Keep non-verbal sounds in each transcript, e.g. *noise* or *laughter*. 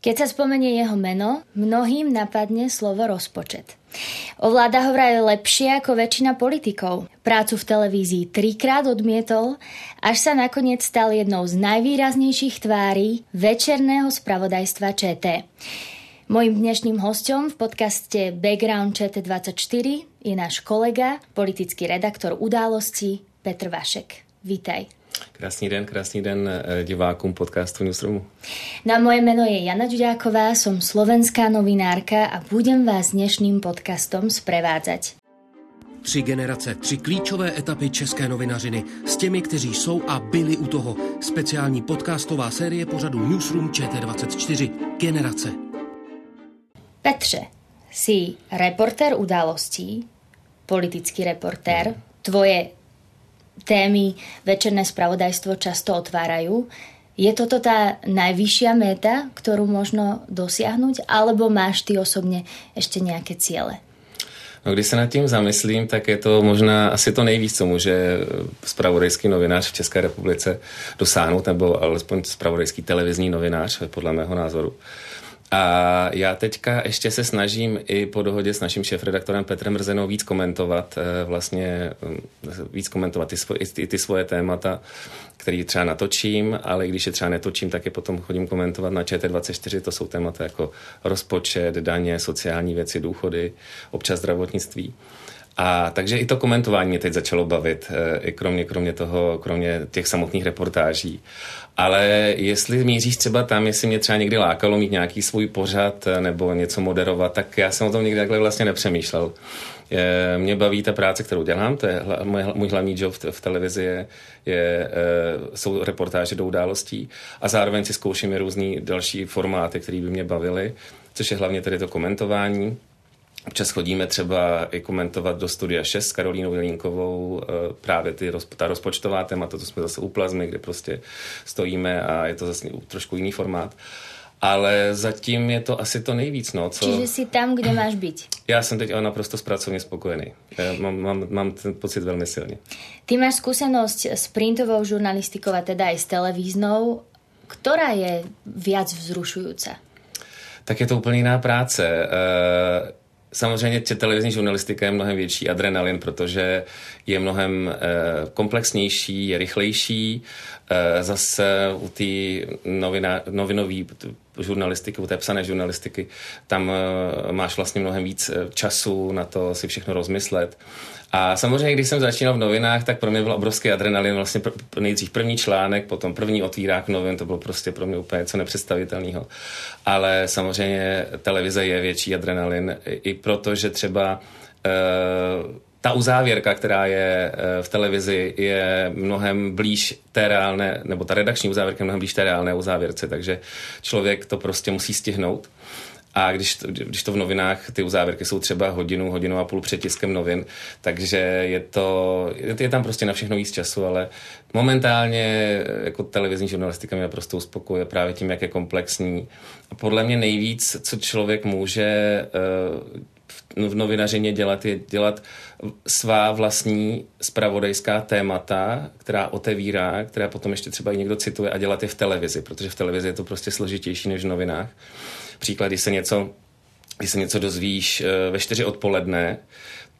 Keď sa spomenie jeho meno, mnohým napadne slovo rozpočet. Ovláda ho vraj lepšie ako väčšina politikov. Prácu v televízii trikrát odmietol, až sa nakoniec stal jednou z najvýraznejších tvári večerného spravodajstva ČT. Mojím dnešným hostom v podcaste Background ČT24 je náš kolega, politický redaktor událostí Petr Vašek. Vítaj. Krásný den, krásný den eh, divákům podcastu Newsroomu. Na moje meno je Jana Ďuďáková, som slovenská novinárka a budem vás dnešným podcastom sprevádzať. Tři generace, tři klíčové etapy české novinařiny s těmi, kteří jsou a byli u toho. Speciální podcastová série pořadu Newsroom ČT24. Generace. Petře, si reportér událostí, politický reportér. Tvoje témy večerné spravodajstvo často otvárajú. Je toto tá najvyššia meta, ktorú možno dosiahnuť, alebo máš ty osobně ještě nějaké cíle? No, když se nad tím zamyslím, tak je to možná asi to nejvíc, co může spravodajský novinář v České republice dosáhnout, nebo alespoň spravodajský televizní novinář, podle mého názoru. A já teďka ještě se snažím i po dohodě s naším šéf-redaktorem Petrem Mrzenou víc komentovat, eh, vlastně hm, víc komentovat ty svoje, ty, ty svoje témata, který třeba natočím, ale když je třeba netočím, tak je potom chodím komentovat na ČT24. To jsou témata jako rozpočet, daně, sociální věci, důchody, občas zdravotnictví. A takže i to komentování mě teď začalo bavit, eh, i kromě, kromě toho, kromě těch samotných reportáží. Ale jestli míříš třeba tam, jestli mě třeba někdy lákalo mít nějaký svůj pořad eh, nebo něco moderovat, tak já jsem o tom nikdy takhle vlastně nepřemýšlel. Mě baví ta práce, kterou dělám, to je můj, hlavní job v, televizi, je, je, eh, jsou reportáže do událostí a zároveň si zkouším i různý další formáty, které by mě bavily, což je hlavně tedy to komentování Občas chodíme třeba i komentovat do Studia 6 s Karolínou Jelínkovou eh, právě ty, ta rozpočtová témata, to jsme zase u plazmy, kde prostě stojíme a je to zase trošku jiný formát. Ale zatím je to asi to nejvíc. No, co... Čiže jsi tam, kde máš být. Já jsem teď ale naprosto pracovně spokojený. Já mám, mám, mám ten pocit velmi silně. Ty máš zkušenost s printovou žurnalistikou a teda i s televíznou. Která je viac vzrušující? Tak je to úplně jiná práce. Samozřejmě televizní žurnalistika je mnohem větší adrenalin, protože je mnohem e, komplexnější, je rychlejší. E, zase u té novinové žurnalistiky, u té psané žurnalistiky, tam e, máš vlastně mnohem víc času na to si všechno rozmyslet. A samozřejmě, když jsem začínal v novinách, tak pro mě byl obrovský adrenalin. Vlastně pr- nejdřív první článek, potom první otvírák novin, to bylo prostě pro mě úplně něco nepředstavitelného. Ale samozřejmě televize je větší adrenalin i proto, že třeba uh, ta uzávěrka, která je v televizi, je mnohem blíž té reálné, nebo ta redakční uzávěrka je mnohem blíž té reálné uzávěrce, takže člověk to prostě musí stihnout. A když to, když to v novinách, ty uzávěrky jsou třeba hodinu, hodinu a půl před tiskem novin, takže je to, je tam prostě na všechno víc času, ale momentálně jako televizní žurnalistika mě naprosto uspokojuje právě tím, jak je komplexní. A podle mě nejvíc, co člověk může uh, v novinařině dělat, je dělat svá vlastní spravodajská témata, která otevírá, která potom ještě třeba i někdo cituje a dělat je v televizi, protože v televizi je to prostě složitější než v novinách. Příklad, když se něco, když se něco dozvíš eh, ve čtyři odpoledne,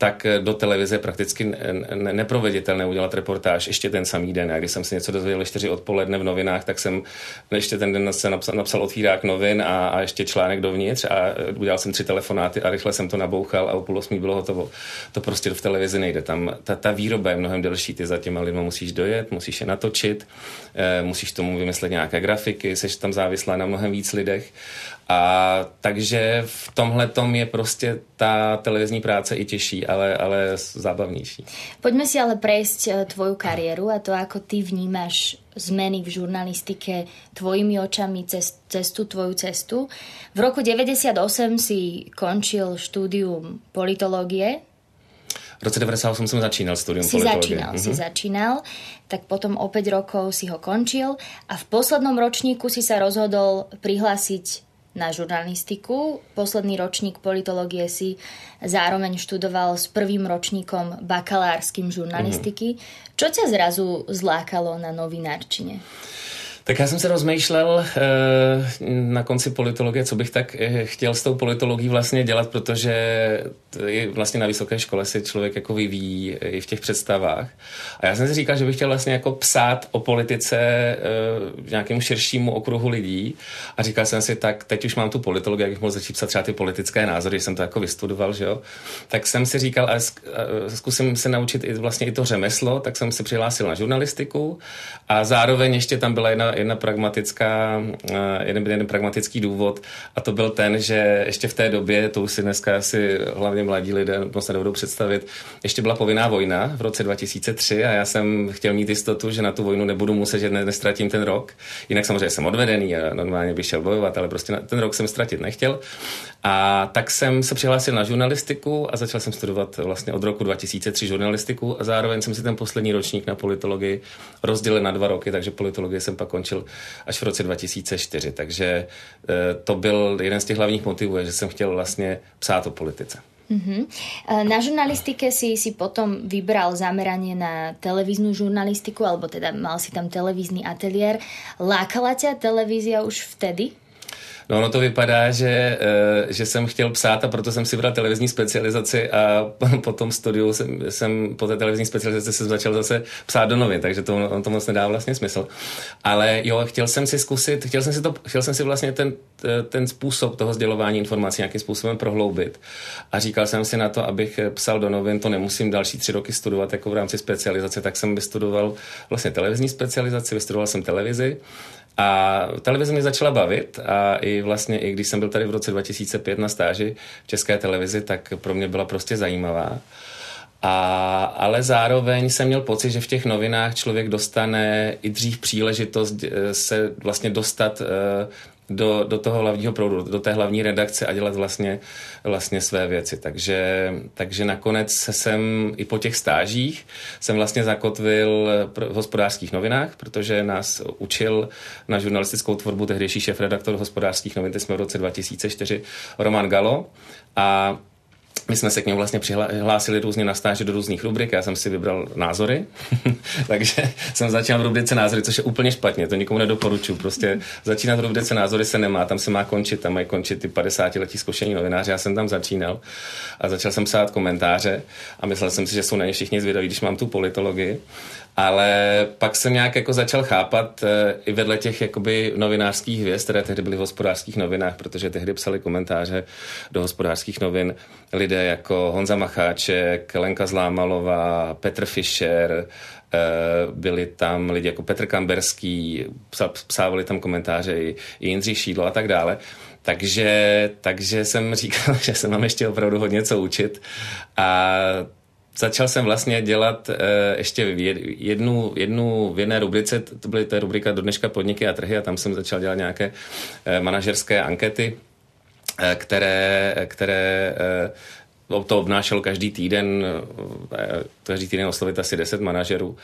tak eh, do televize prakticky ne- neproveditelné udělat reportáž ještě ten samý den. A když jsem si něco dozvěděl čtyři odpoledne v novinách, tak jsem ještě ten den se napsal, napsal otvírák novin a, a ještě článek dovnitř a eh, udělal jsem tři telefonáty a rychle jsem to nabouchal a o půl osmí bylo hotovo. To prostě v televizi nejde. Tam ta, ta výroba je mnohem delší. Ty za těma lidma musíš dojet, musíš je natočit, eh, musíš tomu vymyslet nějaké grafiky, jsi tam závislá na mnohem víc lidech a takže v tomhle tom je prostě ta televizní práce i těžší. Ale, ale zábavnější. Pojďme si ale prejsť eh, tvoju kariéru a to, ako ty vnímáš zmeny v žurnalistike tvojimi očami cez cestu, tvoju cestu. V roku 98 si končil štúdium politológie v roce 98 jsem začínal studium si politologie. začínal, mm-hmm. si začínal, tak potom o 5 rokov si ho končil a v poslednom ročníku si sa rozhodol prihlásiť na žurnalistiku. Posledný ročník politológie si zároveň študoval s prvým ročníkom bakalárským žurnalistiky. Mm-hmm. Čo ťa zrazu zlákalo na novinárčine? Tak já jsem se rozmýšlel eh, na konci politologie, co bych tak eh, chtěl s tou politologií vlastně dělat, protože vlastně na vysoké škole se člověk jako vyvíjí i v těch představách. A já jsem si říkal, že bych chtěl vlastně jako psát o politice eh, nějakému širšímu okruhu lidí. A říkal jsem si, tak teď už mám tu politologii, jak bych mohl začít psát třeba ty politické názory, jsem to jako vystudoval, že jo. Tak jsem si říkal, a zkusím se naučit i vlastně i to řemeslo, tak jsem se přihlásil na žurnalistiku a zároveň ještě tam byla jedna jedna pragmatická, eh, jeden, jeden pragmatický důvod a to byl ten, že ještě v té době, to už si dneska asi hlavně mladí lidé moc nebudou představit, ještě byla povinná vojna v roce 2003 a já jsem chtěl mít jistotu, že na tu vojnu nebudu muset, že ne, nestratím ten rok. Jinak samozřejmě jsem odvedený a normálně bych šel bojovat, ale prostě ten rok jsem ztratit nechtěl. A tak jsem se přihlásil na žurnalistiku a začal jsem studovat vlastně od roku 2003 žurnalistiku a zároveň jsem si ten poslední ročník na politologii rozdělil na dva roky, takže politologii jsem pak končil až v roce 2004. Takže eh, to byl jeden z těch hlavních motivů, že jsem chtěl vlastně psát o politice. Mm-hmm. Na žurnalistike si si potom vybral zameranie na televíznu žurnalistiku, alebo teda mal si tam televízny ateliér. Lákala ťa televízia už vtedy? No ono to vypadá, že, eh, že jsem chtěl psát a proto jsem si bral televizní specializaci a *laughs* po tom studiu jsem, jsem po té televizní specializaci se začal zase psát do novin, takže to, on to moc nedá vlastně smysl. Ale jo, chtěl jsem si zkusit, chtěl jsem si, to, chtěl jsem si vlastně ten, ten způsob toho sdělování informací nějakým způsobem prohloubit. A říkal jsem si na to, abych psal do novin, to nemusím další tři roky studovat jako v rámci specializace, tak jsem vystudoval vlastně televizní specializaci, vystudoval jsem televizi a televize mě začala bavit a i vlastně, i když jsem byl tady v roce 2005 na stáži v České televizi, tak pro mě byla prostě zajímavá. A, ale zároveň jsem měl pocit, že v těch novinách člověk dostane i dřív příležitost eh, se vlastně dostat eh, do, do toho hlavního proudu, do té hlavní redakce a dělat vlastně, vlastně své věci. Takže, takže nakonec jsem i po těch stážích jsem vlastně zakotvil v hospodářských novinách, protože nás učil na žurnalistickou tvorbu tehdejší šéf-redaktor hospodářských novin, jsme v roce 2004, Roman Galo. A my jsme se k němu vlastně přihlásili různě na stáži do různých rubrik, já jsem si vybral názory, *laughs* takže jsem začal v rubrice názory, což je úplně špatně, to nikomu nedoporučuji. Prostě začínat v rubrice názory se nemá, tam se má končit, tam mají končit ty 50 letí zkušení novináři, já jsem tam začínal a začal jsem psát komentáře a myslel jsem si, že jsou na ně všichni zvědaví, když mám tu politologii. Ale pak jsem nějak jako začal chápat e, i vedle těch jakoby novinářských hvězd, které tehdy byly v hospodářských novinách, protože tehdy psali komentáře do hospodářských novin lidé jako Honza Macháček, Lenka Zlámalová, Petr Fischer, e, byli tam lidi jako Petr Kamberský, psávali tam komentáře i, Jindřich Šídlo a tak dále. Takže, takže jsem říkal, *laughs* že se mám ještě opravdu hodně co učit a začal jsem vlastně dělat uh, ještě jednu, jednu v jedné rubrice, to byly to rubrika do dneška podniky a trhy a tam jsem začal dělat nějaké uh, manažerské ankety, uh, které, které to obnášelo každý týden, každý týden oslovit asi 10 manažerů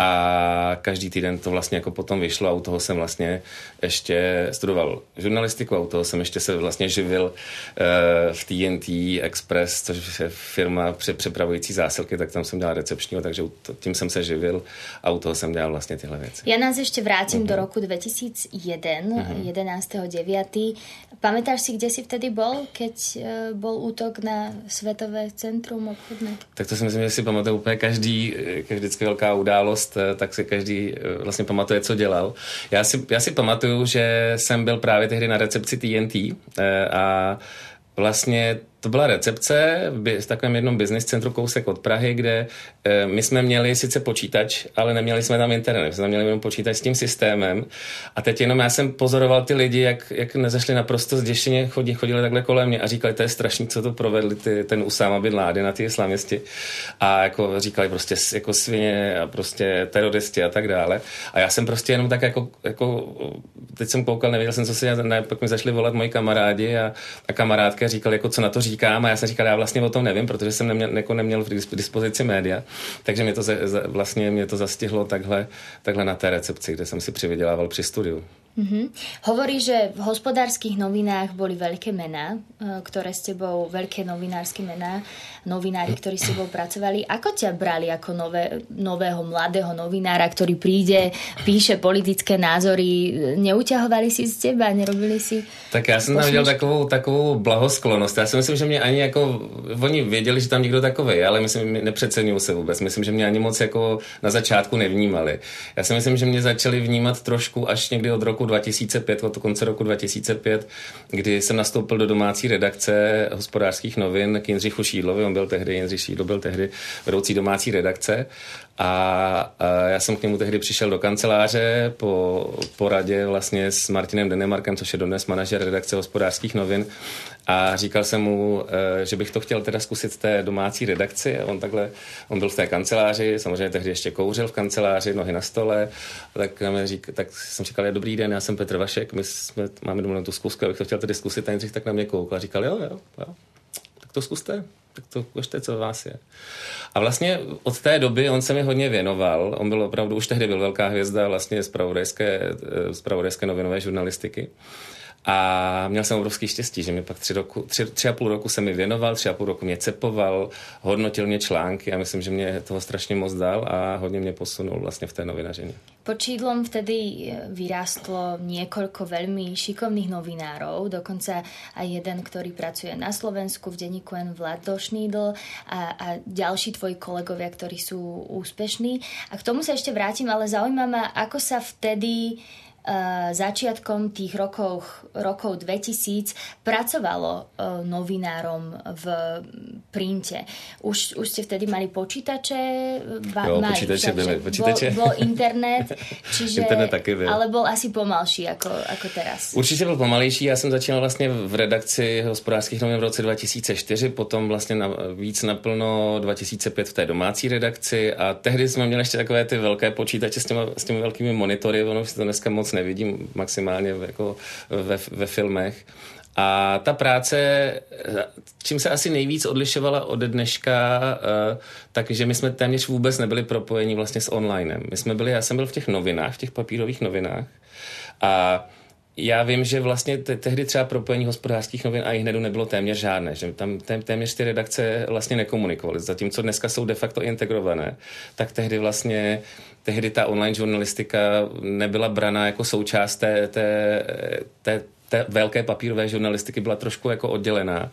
a každý týden to vlastně jako potom vyšlo a u toho jsem vlastně ještě studoval žurnalistiku a u toho jsem ještě se vlastně živil uh, v TNT Express, což je firma pře- přepravující zásilky, tak tam jsem dělal recepčního, takže tím jsem se živil a u toho jsem dělal vlastně tyhle věci. Já nás ještě vrátím uh-huh. do roku 2001, uh-huh. 11.9. Pamätáš si, kde si vtedy bol, keď uh, bol útok na Světové centrum obchodné? Tak to si myslím, že si pamatuju úplně každý, každý vždycky velká událost Eh, tak si každý eh, vlastně pamatuje, co dělal. Já si, já si pamatuju, že jsem byl právě tehdy na recepci TNT eh, a vlastně to byla recepce v takovém jednom business centru kousek od Prahy, kde e, my jsme měli sice počítač, ale neměli jsme tam internet, my jsme tam měli jenom počítač s tím systémem. A teď jenom já jsem pozoroval ty lidi, jak, jak nezašli naprosto zděšeně, chodili, chodili takhle kolem mě a říkali, to je strašný, co to provedli ty, ten Usama Bin Laden na ty islamisti. A jako říkali prostě jako svině a prostě teroristi a tak dále. A já jsem prostě jenom tak jako, jako teď jsem koukal, nevěděl jsem, co se dělá, pak mi zašli volat moji kamarádi a, a kamarádka říkali, jako co na to říkám a já jsem říkal, já vlastně o tom nevím, protože jsem neměl, jako neměl v dispozici média, takže mě to za, vlastně mě to zastihlo takhle, takhle na té recepci, kde jsem si přivydělával při studiu. Mm-hmm. Hovorí, že v hospodárskych novinách boli veľké mená, e, ktoré s tebou, veľké novinárske mená, novinári, ktorí s tebou pracovali. Ako ťa brali ako nové, nového mladého novinára, ktorý príde, píše politické názory? Neuťahovali si z teba, nerobili si... Tak já jsem tam viděl takovou, takovou blahosklonost. Já si myslím, že mě ani jako... Oni věděli, že tam někdo takový, ale myslím, nepřeceňují se vůbec. Myslím, že mě ani moc jako na začátku nevnímali. Já si myslím, že mě začali vnímat trošku až někdy od roku roku 2005, od konce roku 2005, kdy jsem nastoupil do domácí redakce hospodářských novin k Jindřichu Šídlovi, on byl tehdy, Jindřich Šídlo byl tehdy vedoucí domácí redakce a, a já jsem k němu tehdy přišel do kanceláře po poradě vlastně s Martinem Denemarkem, což je dodnes manažer redakce hospodářských novin a říkal jsem mu, eh, že bych to chtěl teda zkusit té domácí redakci. A on takhle, on byl v té kanceláři, samozřejmě tehdy ještě kouřil v kanceláři, nohy na stole. Tak, řík, tak jsem říkal, je dobrý den, já jsem Petr Vašek, my jsme, máme domluvenou tu zkusku, abych to chtěl tedy zkusit. A Jindřich tak na mě koukal a říkal, jo, jo, jo, tak to zkuste, tak to ukažte, co vás je. A vlastně od té doby on se mi hodně věnoval. On byl opravdu, už tehdy byl velká hvězda vlastně z pravodajské eh, novinové žurnalistiky. A měl jsem obrovský štěstí, že mi pak tři, roku, tři, tři a půl roku se mi věnoval, tři a půl roku mě cepoval, hodnotil mě články a myslím, že mě toho strašně moc dal a hodně mě posunul vlastně v té novinařině. Pod Čídlom vtedy eh, vyrástlo niekoľko veľmi šikovných novinárov, dokonca aj jeden, ktorý pracuje na Slovensku v denníku N Vlado Šnídl a, a ďalší tvoji kolegovia, ktorí sú úspešní. A k tomu sa ešte vrátim, ale zaujíma ma, ako sa vtedy začiatkom tých rokov, rokov 2000 pracovalo uh, novinárom v printe. Už, už ste vtedy mali počítače? Va, jo, mali, počítače byli. Počítače. Bol, bol internet, *laughs* čiže, internet taky byl. ale bol asi pomalší ako, ako teraz. Určitě byl pomalejší. Já jsem začínal vlastně v redakci hospodářských novin v roce 2004, potom vlastně na, víc naplno 2005 v té domácí redakci a tehdy jsme měli ještě takové ty velké počítače s těmi, s těmi velkými monitory, ono si to dneska moc nevidím maximálně jako ve, ve filmech. A ta práce, čím se asi nejvíc odlišovala od dneška, eh, takže my jsme téměř vůbec nebyli propojeni vlastně s onlinem. My jsme byli, já jsem byl v těch novinách, v těch papírových novinách a já vím, že vlastně te- tehdy třeba propojení hospodářských novin a i hned nebylo téměř žádné, že tam tém- téměř ty redakce vlastně nekomunikovaly. Zatímco dneska jsou de facto integrované, tak tehdy vlastně tehdy ta online žurnalistika nebyla braná jako součást té, té, té té velké papírové žurnalistiky byla trošku jako oddělená.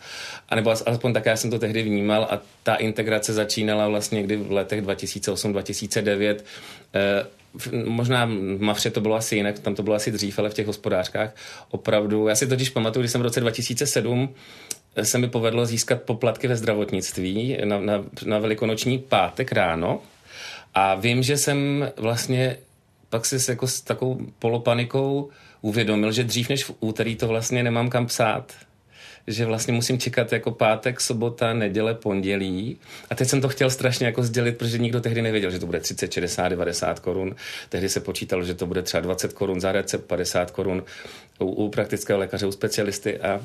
A nebo alespoň tak já jsem to tehdy vnímal a ta integrace začínala vlastně někdy v letech 2008-2009. Eh, možná v Mafře to bylo asi jinak, tam to bylo asi dřív, ale v těch hospodářkách opravdu. Já si totiž pamatuju, když jsem v roce 2007 eh, se mi povedlo získat poplatky ve zdravotnictví na, na, na velikonoční pátek ráno a vím, že jsem vlastně pak si jako s takovou polopanikou uvědomil, že dřív než v úterý to vlastně nemám kam psát že vlastně musím čekat jako pátek, sobota, neděle, pondělí. A teď jsem to chtěl strašně jako sdělit, protože nikdo tehdy nevěděl, že to bude 30, 60, 90 korun. Tehdy se počítalo, že to bude třeba 20 korun za recept, 50 korun u, u praktického lékaře, u specialisty a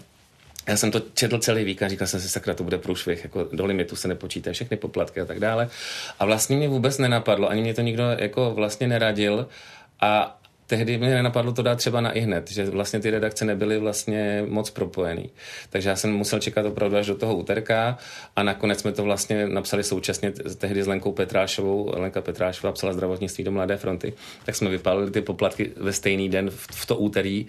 já jsem to četl celý víkend, říkal jsem si, sakra, to bude průšvih, jako do limitu se nepočítají všechny poplatky a tak dále. A vlastně mě vůbec nenapadlo, ani mě to nikdo jako vlastně neradil. A tehdy mě nenapadlo to dát třeba na ihned, že vlastně ty redakce nebyly vlastně moc propojený. Takže já jsem musel čekat opravdu až do toho úterka a nakonec jsme to vlastně napsali současně tehdy s Lenkou Petrášovou. Lenka Petrášová psala zdravotnictví do Mladé fronty, tak jsme vypálili ty poplatky ve stejný den v, v to úterý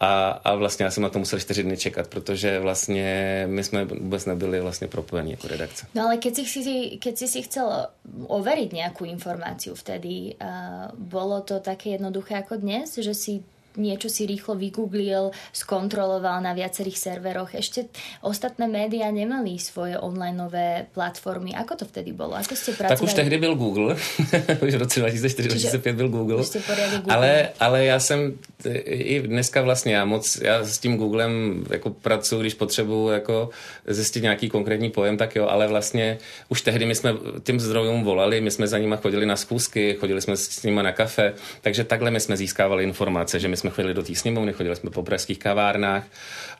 a, a vlastně já jsem na to musel čtyři dny čekat, protože vlastně my jsme vůbec nebyli vlastně propojení jako redakce. No ale keď si, keď si si chcel overiť nějakou informaci vtedy, uh, bolo to také jednoduché jako dnes, že si niečo si rýchlo vygooglil, skontroloval na viacerých serveroch. Ešte ostatné médiá nemali svoje onlineové platformy. Ako to vtedy bolo? Ako ste pracovali? Tak už tehdy byl Google. *laughs* už v roce 2004-2005 byl Google. Google. Ale, ale já jsem i dneska vlastně, já moc, já s tím Googlem jako pracuji, když potřebuju jako zjistit nějaký konkrétní pojem, tak jo, ale vlastně už tehdy my jsme tím zdrojům volali, my jsme za nima chodili na schůzky, chodili jsme s nima na kafe, takže takhle my jsme získávali informace, že my jsme chodili do té sněmovny, chodili jsme po pražských kavárnách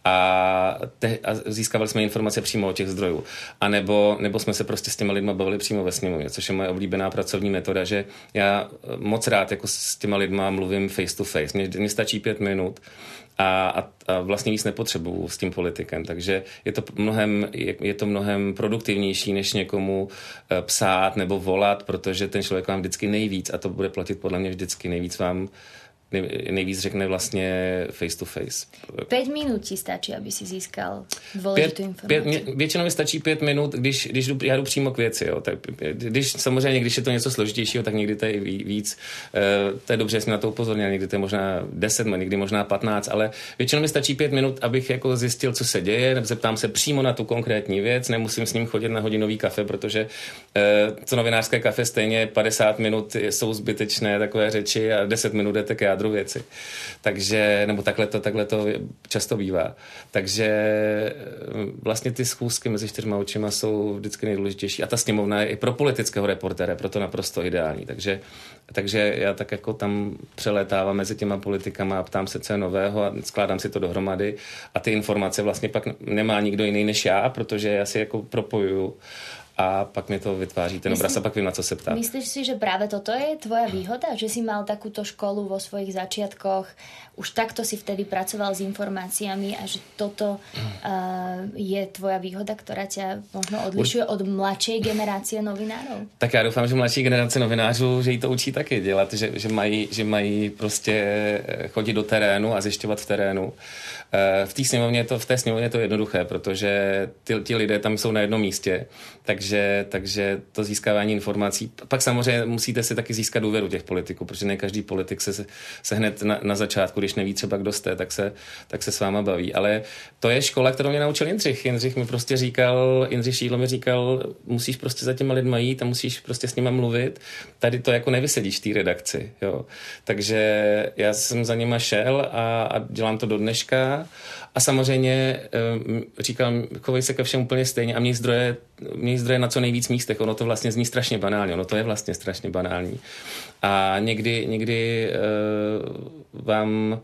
a, te, a získávali jsme informace přímo od těch zdrojů. A nebo, nebo jsme se prostě s těma lidma bavili přímo ve sněmovně, což je moje oblíbená pracovní metoda, že já moc rád jako s těma lidma mluvím face to face. Mně, mně stačí pět minut a, a, a vlastně víc nepotřebuju s tím politikem. Takže je to mnohem, je, je to mnohem produktivnější, než někomu e, psát nebo volat, protože ten člověk vám vždycky nejvíc, a to bude platit podle mě vždycky nejvíc vám nejvíc řekne vlastně face to face. Pět minut ti stačí, aby si získal důležitou informaci. Pět, většinou mi stačí pět minut, když, když jdu, já jdu přímo k věci. Jo. Tak, když, samozřejmě, když je to něco složitějšího, tak někdy to je víc. E, to je dobře, jsem na to upozornil, někdy to je možná deset, někdy možná patnáct, ale většinou mi stačí pět minut, abych jako zjistil, co se děje, zeptám se přímo na tu konkrétní věc, nemusím s ním chodit na hodinový kafe, protože e, to novinářské kafe stejně 50 minut jsou zbytečné takové řeči a 10 minut jdete k jádru věci. Takže, nebo takhle to, takhle to často bývá. Takže eh, vlastně ty schůzky mezi čtyřma očima jsou vždycky nejdůležitější. A ta sněmovna je i pro politického reportéra proto naprosto ideální. Takže, takže já tak jako tam přelétávám mezi těma politikama a ptám se, co je nového a skládám si to dohromady. A ty informace vlastně pak nemá nikdo jiný než já, protože já si jako propojuju a pak mi to vytváří ten obraz a pak vím, na co se ptá. Myslíš si, že právě toto je tvoja výhoda? Že si mal takúto školu vo svojich začiatkoch, už takto si vtedy pracoval s informáciami a že toto uh, je tvoja výhoda, která tě možno odlišuje od mladší generace novinárů? Tak já doufám, že mladší generace novinářů, že jí to učí taky dělat, že, že, mají, že mají prostě eh, chodit do terénu a zjišťovat v terénu. Eh, v té sněmovně to, v té sněmovně je to jednoduché, protože ty, ty lidé tam jsou na jednom místě, takže, takže to získávání informací. Pak samozřejmě musíte si taky získat důvěru těch politiků, protože ne každý politik se, se hned na, na začátku, když neví třeba, kdo jste, tak se, tak se s váma baví. Ale to je škola, kterou mě naučil Jindřich. Jindřich mi prostě říkal, Jindřich Šídlo mi říkal, musíš prostě za těma lidma jít a musíš prostě s nima mluvit. Tady to jako nevysedíš v té redakci. Jo. Takže já jsem za nima šel a, a dělám to do dneška a samozřejmě eh, říkám, chovej se ke všem úplně stejně a měj zdroje, měj zdroje na co nejvíc místech. Ono to vlastně zní strašně banálně, ono to je vlastně strašně banální. A někdy, někdy uh, vám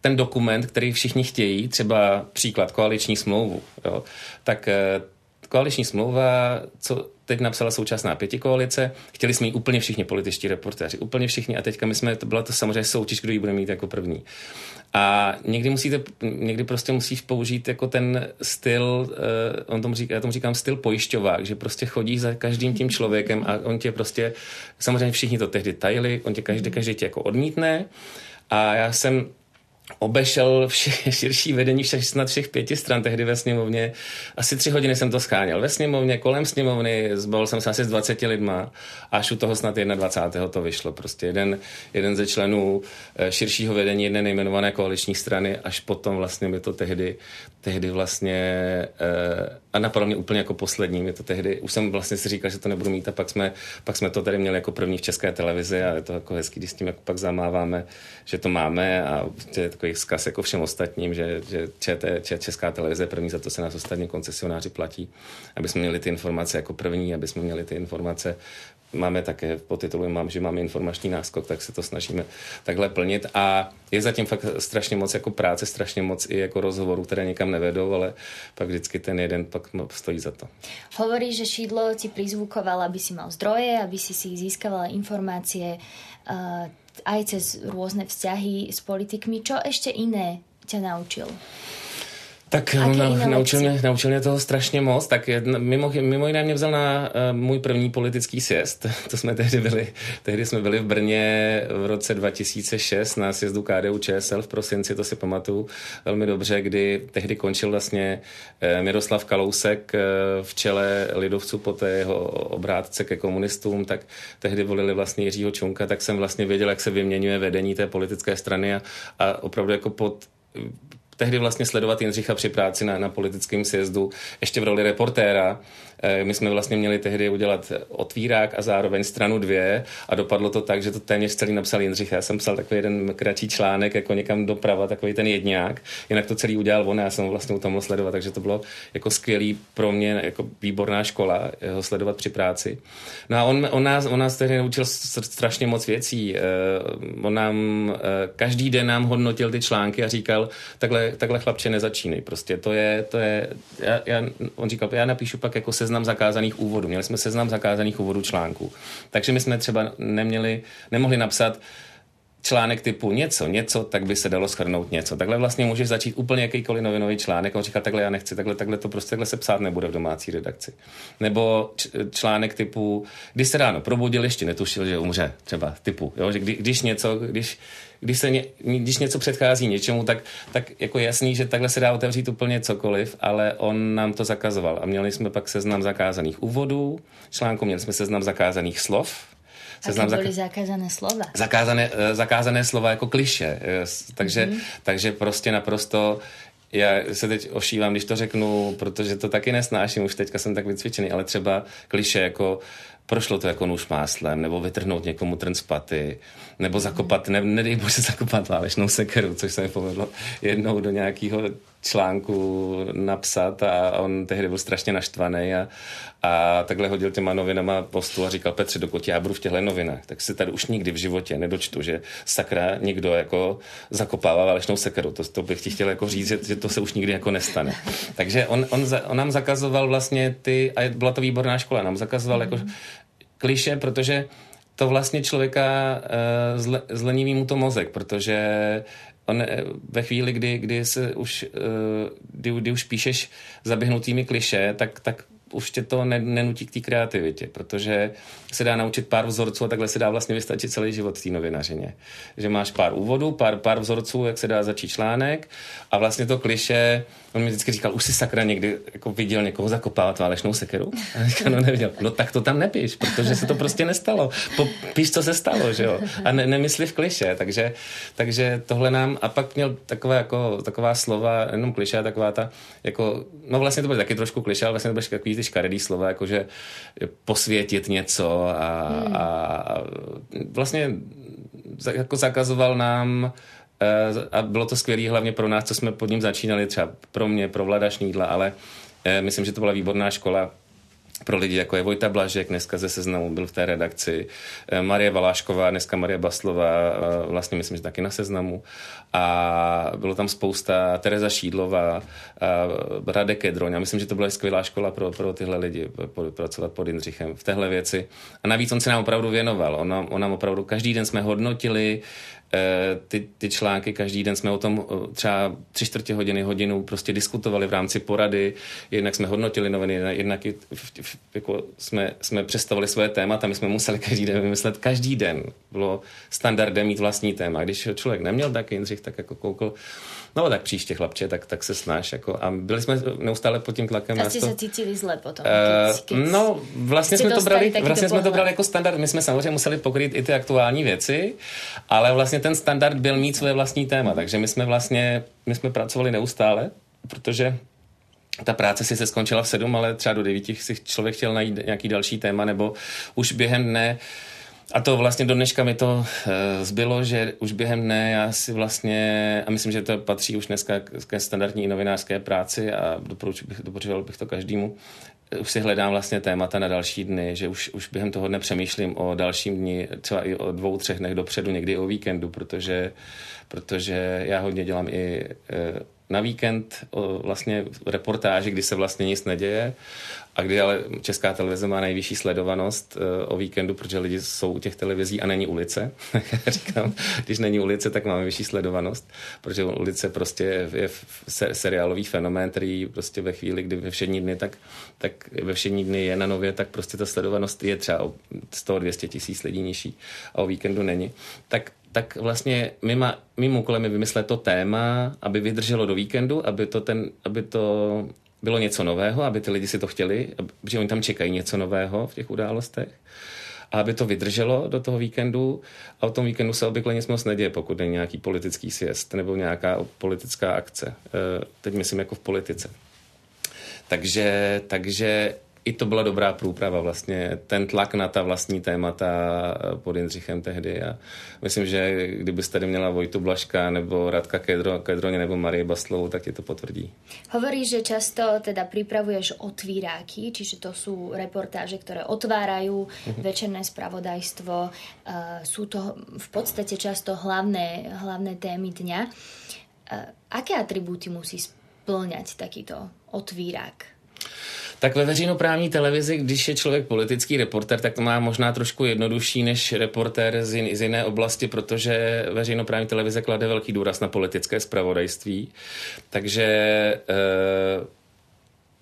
ten dokument, který všichni chtějí, třeba příklad koaliční smlouvu, jo, tak uh, koaliční smlouva, co teď napsala současná pětikoalice, chtěli jsme ji úplně všichni političtí reportéři, úplně všichni. A teďka my jsme, to byla to samozřejmě soutěž, kdo ji bude mít jako první. A někdy musíte, někdy prostě musíš použít jako ten styl, uh, on tomu říká, já tomu říkám styl pojišťovák, že prostě chodí za každým tím člověkem a on tě prostě, samozřejmě všichni to tehdy tajili, on tě každý, každý tě jako odmítne. A já jsem obešel vše, *laughs* širší vedení všech snad všech pěti stran tehdy ve sněmovně. Asi tři hodiny jsem to scháněl ve sněmovně, kolem sněmovny, zbavil jsem se asi s 20 lidma, až u toho snad 21. to vyšlo. Prostě jeden, jeden ze členů eh, širšího vedení jedné nejmenované koaliční strany, až potom vlastně mi to tehdy, tehdy vlastně eh, napadlo mě úplně jako poslední. Mě to tehdy, už jsem vlastně si říkal, že to nebudu mít a pak jsme, pak jsme to tady měli jako první v české televizi a je to jako hezký, když s tím jako pak zamáváme, že to máme a je takový zkaz jako všem ostatním, že, že ČT, česká televize první, za to se nás ostatní koncesionáři platí, aby jsme měli ty informace jako první, aby jsme měli ty informace máme také v podtitulu, mám, že máme informační náskok, tak se to snažíme takhle plnit a je zatím fakt strašně moc jako práce, strašně moc i jako rozhovorů, které nikam nevedou, ale pak vždycky ten jeden pak stojí za to. Hovorí, že šídlo ti prizvukoval, aby si mal zdroje, aby si si získavala informácie uh, aj cez rôzne vzťahy s politikmi. Čo ešte iné ťa naučil? Tak na, naučil, mě, naučil mě toho strašně moc. Tak mimo, mimo jiné mě vzal na uh, můj první politický sjezd. *laughs* To jsme tehdy byli, tehdy jsme byli v Brně v roce 2006 na sjezdu KDU ČSL v prosinci, to si pamatuju velmi dobře, kdy tehdy končil vlastně uh, Miroslav Kalousek uh, v čele lidovců po té jeho obrátce ke komunistům, tak tehdy volili vlastně Jiřího Čunka, tak jsem vlastně věděl, jak se vyměňuje vedení té politické strany a, a opravdu jako pod tehdy vlastně sledovat Jindřicha při práci na, na politickém sjezdu, ještě v roli reportéra, my jsme vlastně měli tehdy udělat otvírák a zároveň stranu dvě a dopadlo to tak, že to téměř celý napsal Jindřich. Já jsem psal takový jeden kratší článek jako někam doprava, takový ten jedňák. Jinak to celý udělal on já jsem ho vlastně u tom sledovat, takže to bylo jako skvělý pro mě, jako výborná škola ho sledovat při práci. No a on, on, nás, on nás tehdy naučil strašně moc věcí. Eh, on nám eh, každý den nám hodnotil ty články a říkal, takhle, takhle chlapče nezačínej. Prostě to je, to je, já, já, on říkal, já napíšu pak jako se seznam zakázaných úvodů. Měli jsme seznam zakázaných úvodů článků. Takže my jsme třeba neměli, nemohli napsat článek typu něco, něco, tak by se dalo schrnout něco. Takhle vlastně můžeš začít úplně jakýkoliv novinový článek a říkat, takhle já nechci, takhle, takhle to prostě takhle se psát nebude v domácí redakci. Nebo článek typu, když se ráno probudil, ještě netušil, že umře, třeba typu, jo? že kdy, když něco, když když, se ně, když něco předchází něčemu, tak, tak jako jasný, že takhle se dá otevřít úplně cokoliv, ale on nám to zakazoval. A měli jsme pak seznam zakázaných úvodů, článku měli jsme seznam zakázaných slov, Seznam byly zakázané slova? Zakázané, eh, zakázané slova jako kliše. Eh, takže, mm-hmm. takže prostě naprosto já se teď ošívám, když to řeknu, protože to taky nesnáším, už teďka jsem tak vycvičený, ale třeba kliše jako prošlo to jako nůž máslem, nebo vytrhnout někomu trn z paty, nebo zakopat, ne, nedej bože *laughs* zakopat válečnou sekeru, což se mi povedlo jednou do nějakého článku napsat a on tehdy byl strašně naštvaný a, a takhle hodil těma novinama postu a říkal Petře, dokud já budu v těchto novinách, tak si tady už nikdy v životě nedočtu, že sakra někdo jako zakopává válečnou sekeru. To, to bych ti chtěl jako říct, že, to se už nikdy jako nestane. Takže on, on, za, on nám zakazoval vlastně ty, a byla to výborná škola, nám zakazoval mm-hmm. jako kliše, protože to vlastně člověka uh, zle, zleniví mu to mozek, protože on eh, ve chvíli, kdy, kdy, se už, uh, kdy, kdy už píšeš zaběhnutými kliše, tak, tak už tě to nenutí k té kreativitě, protože se dá naučit pár vzorců a takhle se dá vlastně vystačit celý život té novinařině. Že máš pár úvodů, pár, pár vzorců, jak se dá začít článek a vlastně to kliše On mi vždycky říkal, už si sakra někdy jako viděl někoho zakopávat válečnou sekeru? *laughs* A říkal, no neviděl. No tak to tam nepíš, protože se to prostě nestalo. Píš, co se stalo, že jo? A ne, nemysli v kliše. Takže, takže tohle nám, a pak měl takové jako, taková slova, jenom kliše, taková ta, jako, no vlastně to bylo taky trošku kliše, ale vlastně to byly takový ty škaredý slova, jako že posvětit něco a, hmm. a, a vlastně jako zakazoval nám Eh, a bylo to skvělé hlavně pro nás, co jsme pod ním začínali, třeba pro mě, pro Vlada Šnídla, ale eh, myslím, že to byla výborná škola pro lidi, jako je Vojta Blažek, dneska ze seznamu byl v té redakci, eh, Marie Valášková, dneska Marie Baslová, vlastně myslím, že taky na seznamu. A bylo tam spousta, Tereza Šídlová, Radek Kedroň. A myslím, že to byla skvělá škola pro, pro tyhle lidi, pracovat pod Jindřichem v téhle věci. A navíc on se nám opravdu věnoval. On nám, on nám opravdu, každý den jsme hodnotili, Eh, ty, ty články, každý den jsme o tom eh, třeba tři čtvrtě hodiny, hodinu prostě diskutovali v rámci porady, jednak jsme hodnotili noviny, jednak jako jsme, jsme představili svoje témata, my jsme museli každý den vymyslet, každý den bylo standardem mít vlastní téma. Když člověk neměl tak Jindřich, tak jako koukal, no tak příště chlapče, tak, tak se snaž. Jako, a byli jsme neustále pod tím tlakem. A jste se cítili zle potom? Uh, no, vlastně, jsme to, brali, vlastně jsme to brali jako standard. My jsme samozřejmě museli pokrýt i ty aktuální věci, ale vlastně ten standard byl mít své vlastní téma. Takže my jsme vlastně, my jsme pracovali neustále, protože ta práce si se skončila v sedm, ale třeba do devíti si člověk chtěl najít nějaký další téma, nebo už během dne a to vlastně do dneška mi to uh, zbylo, že už během dne já si vlastně, a myslím, že to patří už dneska ke standardní novinářské práci a doporučil bych, doporučoval bych to každému, už si hledám vlastně témata na další dny, že už, už během toho dne přemýšlím o dalším dni, třeba i o dvou, třech dnech dopředu, někdy o víkendu, protože, protože já hodně dělám i eh, na víkend o vlastně reportáži, kdy se vlastně nic neděje a kdy ale Česká televize má nejvyšší sledovanost eh, o víkendu, protože lidi jsou u těch televizí a není ulice. *laughs* říkám, když není ulice, tak máme vyšší sledovanost, protože ulice prostě je seriálový fenomén, který prostě ve chvíli, kdy ve všední dny, tak, tak ve všední dny je na nově, tak prostě ta sledovanost je třeba o 100-200 tisíc lidí nižší a o víkendu není. Tak tak vlastně mým, mým úkolem je vymyslet to téma, aby vydrželo do víkendu, aby to, ten, aby to bylo něco nového, aby ty lidi si to chtěli, protože oni tam čekají něco nového v těch událostech a aby to vydrželo do toho víkendu. A o tom víkendu se obvykle nic moc neděje, pokud není nějaký politický sjezd nebo nějaká politická akce. E, teď myslím jako v politice. Takže, takže i to byla dobrá průprava vlastně, ten tlak na ta vlastní témata pod Jindřichem tehdy a myslím, že kdybyste tady měla Vojtu Blaška nebo Radka Kedro, Kedroně nebo Marie Baslovou, tak ti to potvrdí. Hovoríš, že často teda pripravuješ otvíráky, čiže to sú reportáže, ktoré otvárajú uh-huh. večerné spravodajstvo. Uh, sú to v podstate často hlavné, hlavné témy dňa. Uh, aké atribúty musí splňať takýto otvírák? Tak ve veřejnoprávní televizi, když je člověk politický reporter, tak to má možná trošku jednodušší než reporter z, jin, z jiné oblasti, protože veřejnoprávní televize klade velký důraz na politické spravodajství. Takže e,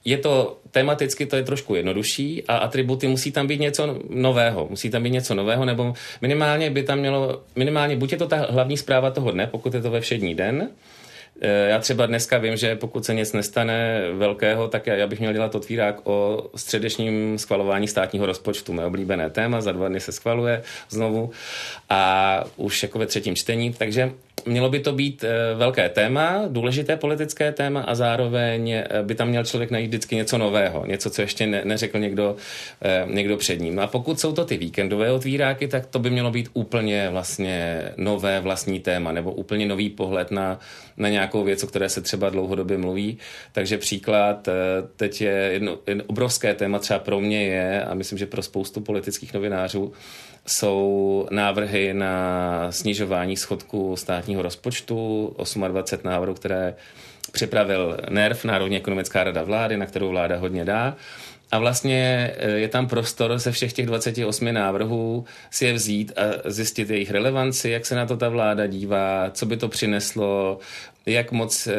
je to tematicky to je trošku jednodušší a atributy musí tam být něco nového. Musí tam být něco nového, nebo minimálně by tam mělo, minimálně buď je to ta hlavní zpráva toho dne, pokud je to ve všední den, Eh, já třeba dneska vím, že pokud se nic nestane velkého, tak já bych měl dělat otvírák o středečním schvalování státního rozpočtu. Mé oblíbené téma, za dva dny se schvaluje znovu a už jako ve třetím čtení, takže mělo by to být eh, velké téma, důležité politické téma a zároveň eh, by tam měl člověk najít vždycky něco nového, něco, co ještě ne, neřekl někdo, někdo před ním. A pokud jsou to ty víkendové otvíráky, tak to by mělo být úplně vlastně nové vlastní téma nebo úplně nový pohled na, na nějakou věc, o které se třeba dlouhodobě mluví. Takže příklad, teď je jedno, jedno obrovské téma třeba pro mě je, a myslím, že pro spoustu politických novinářů, jsou návrhy na snižování schodku státního rozpočtu, 28 návrhů, které připravil NERV, Národní ekonomická rada vlády, na kterou vláda hodně dá. A vlastně eh, je tam prostor ze všech těch 28 návrhů si je vzít a zjistit jejich relevanci, jak se na to ta vláda dívá, co by to přineslo, jak moc, eh,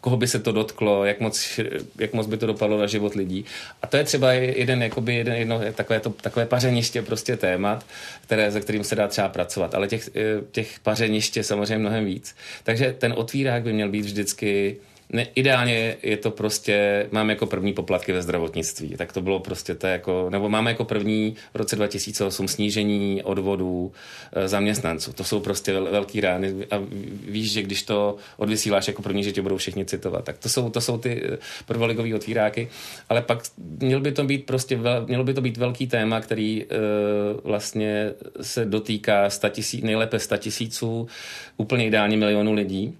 koho by se to dotklo, jak moc, jak moc by to dopadlo na život lidí. A to je třeba jeden, jakoby jeden, jedno, takové, to, takové pařeniště prostě témat, které, se kterým se dá třeba pracovat. Ale těch, eh, těch pařeniště samozřejmě mnohem víc. Takže ten otvírák by měl být vždycky ne, ideálně je to prostě, máme jako první poplatky ve zdravotnictví, tak to bylo prostě to jako, nebo máme jako první v roce 2008 snížení odvodů e, zaměstnanců. To jsou prostě vel, velký rány a víš, že když to odvysíláš jako první, že tě budou všichni citovat. Tak to jsou, to jsou ty e, prvoligový otvíráky, ale pak měl by to být prostě, mělo by to být velký téma, který e, vlastně se dotýká 100 tisíc, nejlépe 100 tisíců, úplně ideálně milionů lidí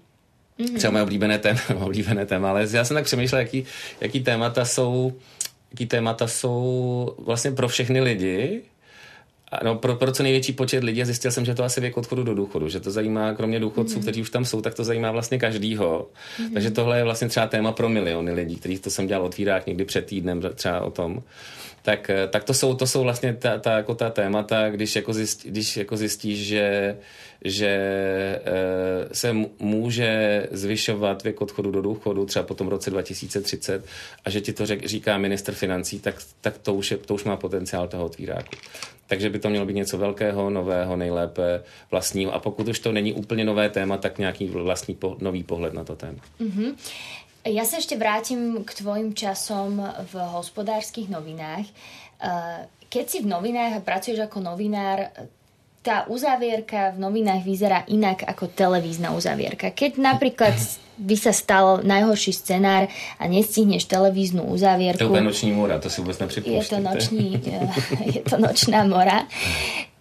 Mm-hmm. Třeba moje oblíbené téma, *laughs* oblíbené téma, ale já jsem tak přemýšlel, jaký, jaký témata jsou, jaký témata jsou vlastně pro všechny lidi, no, pro, pro co největší počet lidí a zjistil jsem, že to asi věk odchodu do důchodu, že to zajímá, kromě důchodců, mm-hmm. kteří už tam jsou, tak to zajímá vlastně každýho. Mm-hmm. Takže tohle je vlastně třeba téma pro miliony lidí, kterých to jsem dělal otvírák někdy před týdnem třeba o tom tak, eh, tak to, jsou, to jsou vlastně ta, ta, jako ta témata, když jako, zjistí, když jako zjistíš, že, že e, se může zvyšovat věk odchodu do důchodu třeba po tom roce 2030 a že ti to řek, říká minister financí, tak, tak to, už je, to už má potenciál toho otvíráku. Takže by to mělo být něco velkého, nového, nejlépe vlastního. A pokud už to není úplně nové téma, tak nějaký vlastní po, nový pohled na to téma. Mm-hmm. Ja sa ešte vrátim k tvojim časom v hospodárskych novinách. Eh, keď si v novinách a pracuješ ako novinár, tá uzavierka v novinách vyzerá inak ako televízna uzavierka. Keď napríklad by sa stal najhorší scenár a nestihneš televíznu uzavierku... To je noční mora, to si vôbec nepřipúšťate. Je to, noční, eh, *laughs* je to nočná mora.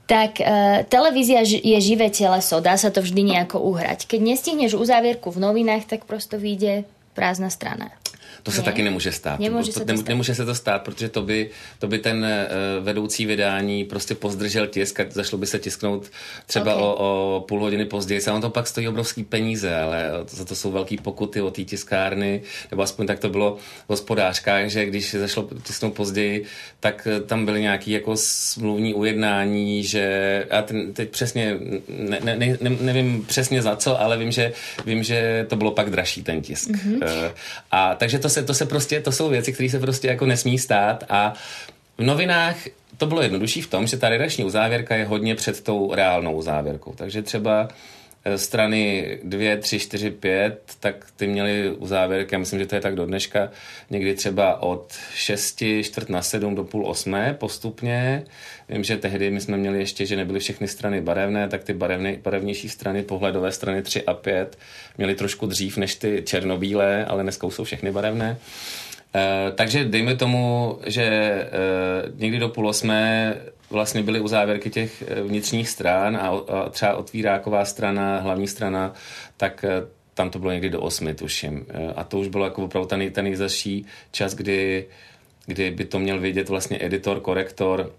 tak uh, televízia je živé teleso, dá sa to vždy nejako uhrať. Keď nestihneš uzávierku v novinách, tak prosto vyjde prázdna strana. To se Ne. taky nemůže stát. Nemůže to, se to nemů- stát. nemůže se to stát, protože to by, to by ten eh, vedoucí vydání prostě pozdržel tisk a zašlo by se tisknout třeba Ok. o, o půl hodiny později. A on to pak stojí obrovský peníze, ale za to jsou velký pokuty od té tiskárny, nebo aspoň tak to bylo v hospodářkách, že když se zašlo tisknout později, tak eh, tam byly nějaký jako smluvní ujednání, že a ten, teď přesně ne, ne, ne, ne, nevím přesně za co, ale vím, že vím, že to bylo pak dražší ten tisk. Mm-hmm. A takže to se, to se prostě, to jsou věci, které se prostě jako nesmí stát a v novinách to bylo jednodušší v tom, že ta redakční uzávěrka je hodně před tou reálnou uzávěrkou. Takže třeba strany 2, 3, 4, 5, tak ty měly uzávěrky, já myslím, že to je tak do dneška, někdy třeba od 6, čtvrt na 7 do půl 8 postupně. Vím, že tehdy my jsme měli ještě, že nebyly všechny strany barevné, tak ty barevné, barevnější strany, pohledové strany 3 a 5, měly trošku dřív než ty černobílé, ale dneska jsou všechny barevné. Eh, takže dejme tomu, že eh, někdy do půl osmé vlastně byly uzávěrky těch eh, vnitřních stran a, a třeba otvíráková strana, hlavní strana, tak eh, tam to bylo někdy do osmi, tuším. Eh, A to už bylo jako opravdu ten, ten nejzasší čas, kdy, kdy by to měl vědět vlastně editor, korektor,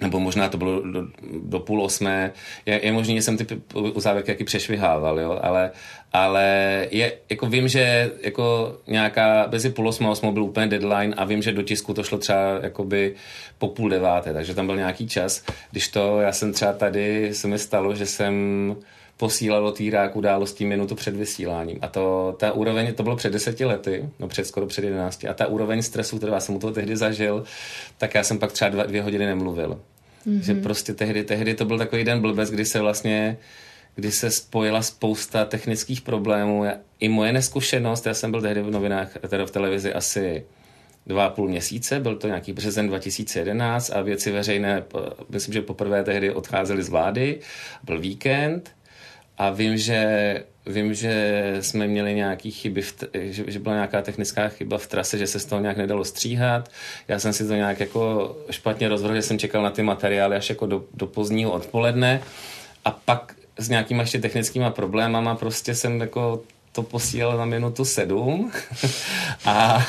nebo možná to bylo do, do půl osmé. Je, je možný, že jsem ty uzávěrky jaký přešvihával, jo? Ale, ale je, jako vím, že jako nějaká, mezi půl osmou a osmou byl úplně deadline a vím, že do tisku to šlo třeba jakoby po půl deváté, takže tam byl nějaký čas. Když to, já jsem třeba tady, se mi stalo, že jsem posílal do týrák událostí minutu před vysíláním. A to, ta úroveň, to bylo před deseti lety, no před skoro před jedenácti. A ta úroveň stresu, kterou já jsem u toho tehdy zažil, tak já jsem pak třeba dva, dvě hodiny nemluvil. Mm-hmm. Že prostě tehdy, tehdy to byl takový den blbec, kdy se vlastně kdy se spojila spousta technických problémů. Já, I moje neskušenost, já jsem byl tehdy v novinách, teda v televizi asi dva a půl měsíce, byl to nějaký březen 2011 a věci veřejné, myslím, že poprvé tehdy odcházely z vlády, byl víkend a vím, že Vím, že jsme měli nějaký chyby, v t- že, že byla nějaká technická chyba v trase, že se z toho nějak nedalo stříhat. Já jsem si to nějak jako špatně rozvrhl, že jsem čekal na ty materiály až jako do, do pozdního odpoledne a pak s nějakýma ještě technickýma problémama prostě jsem jako to posílal na minutu sedm *laughs* a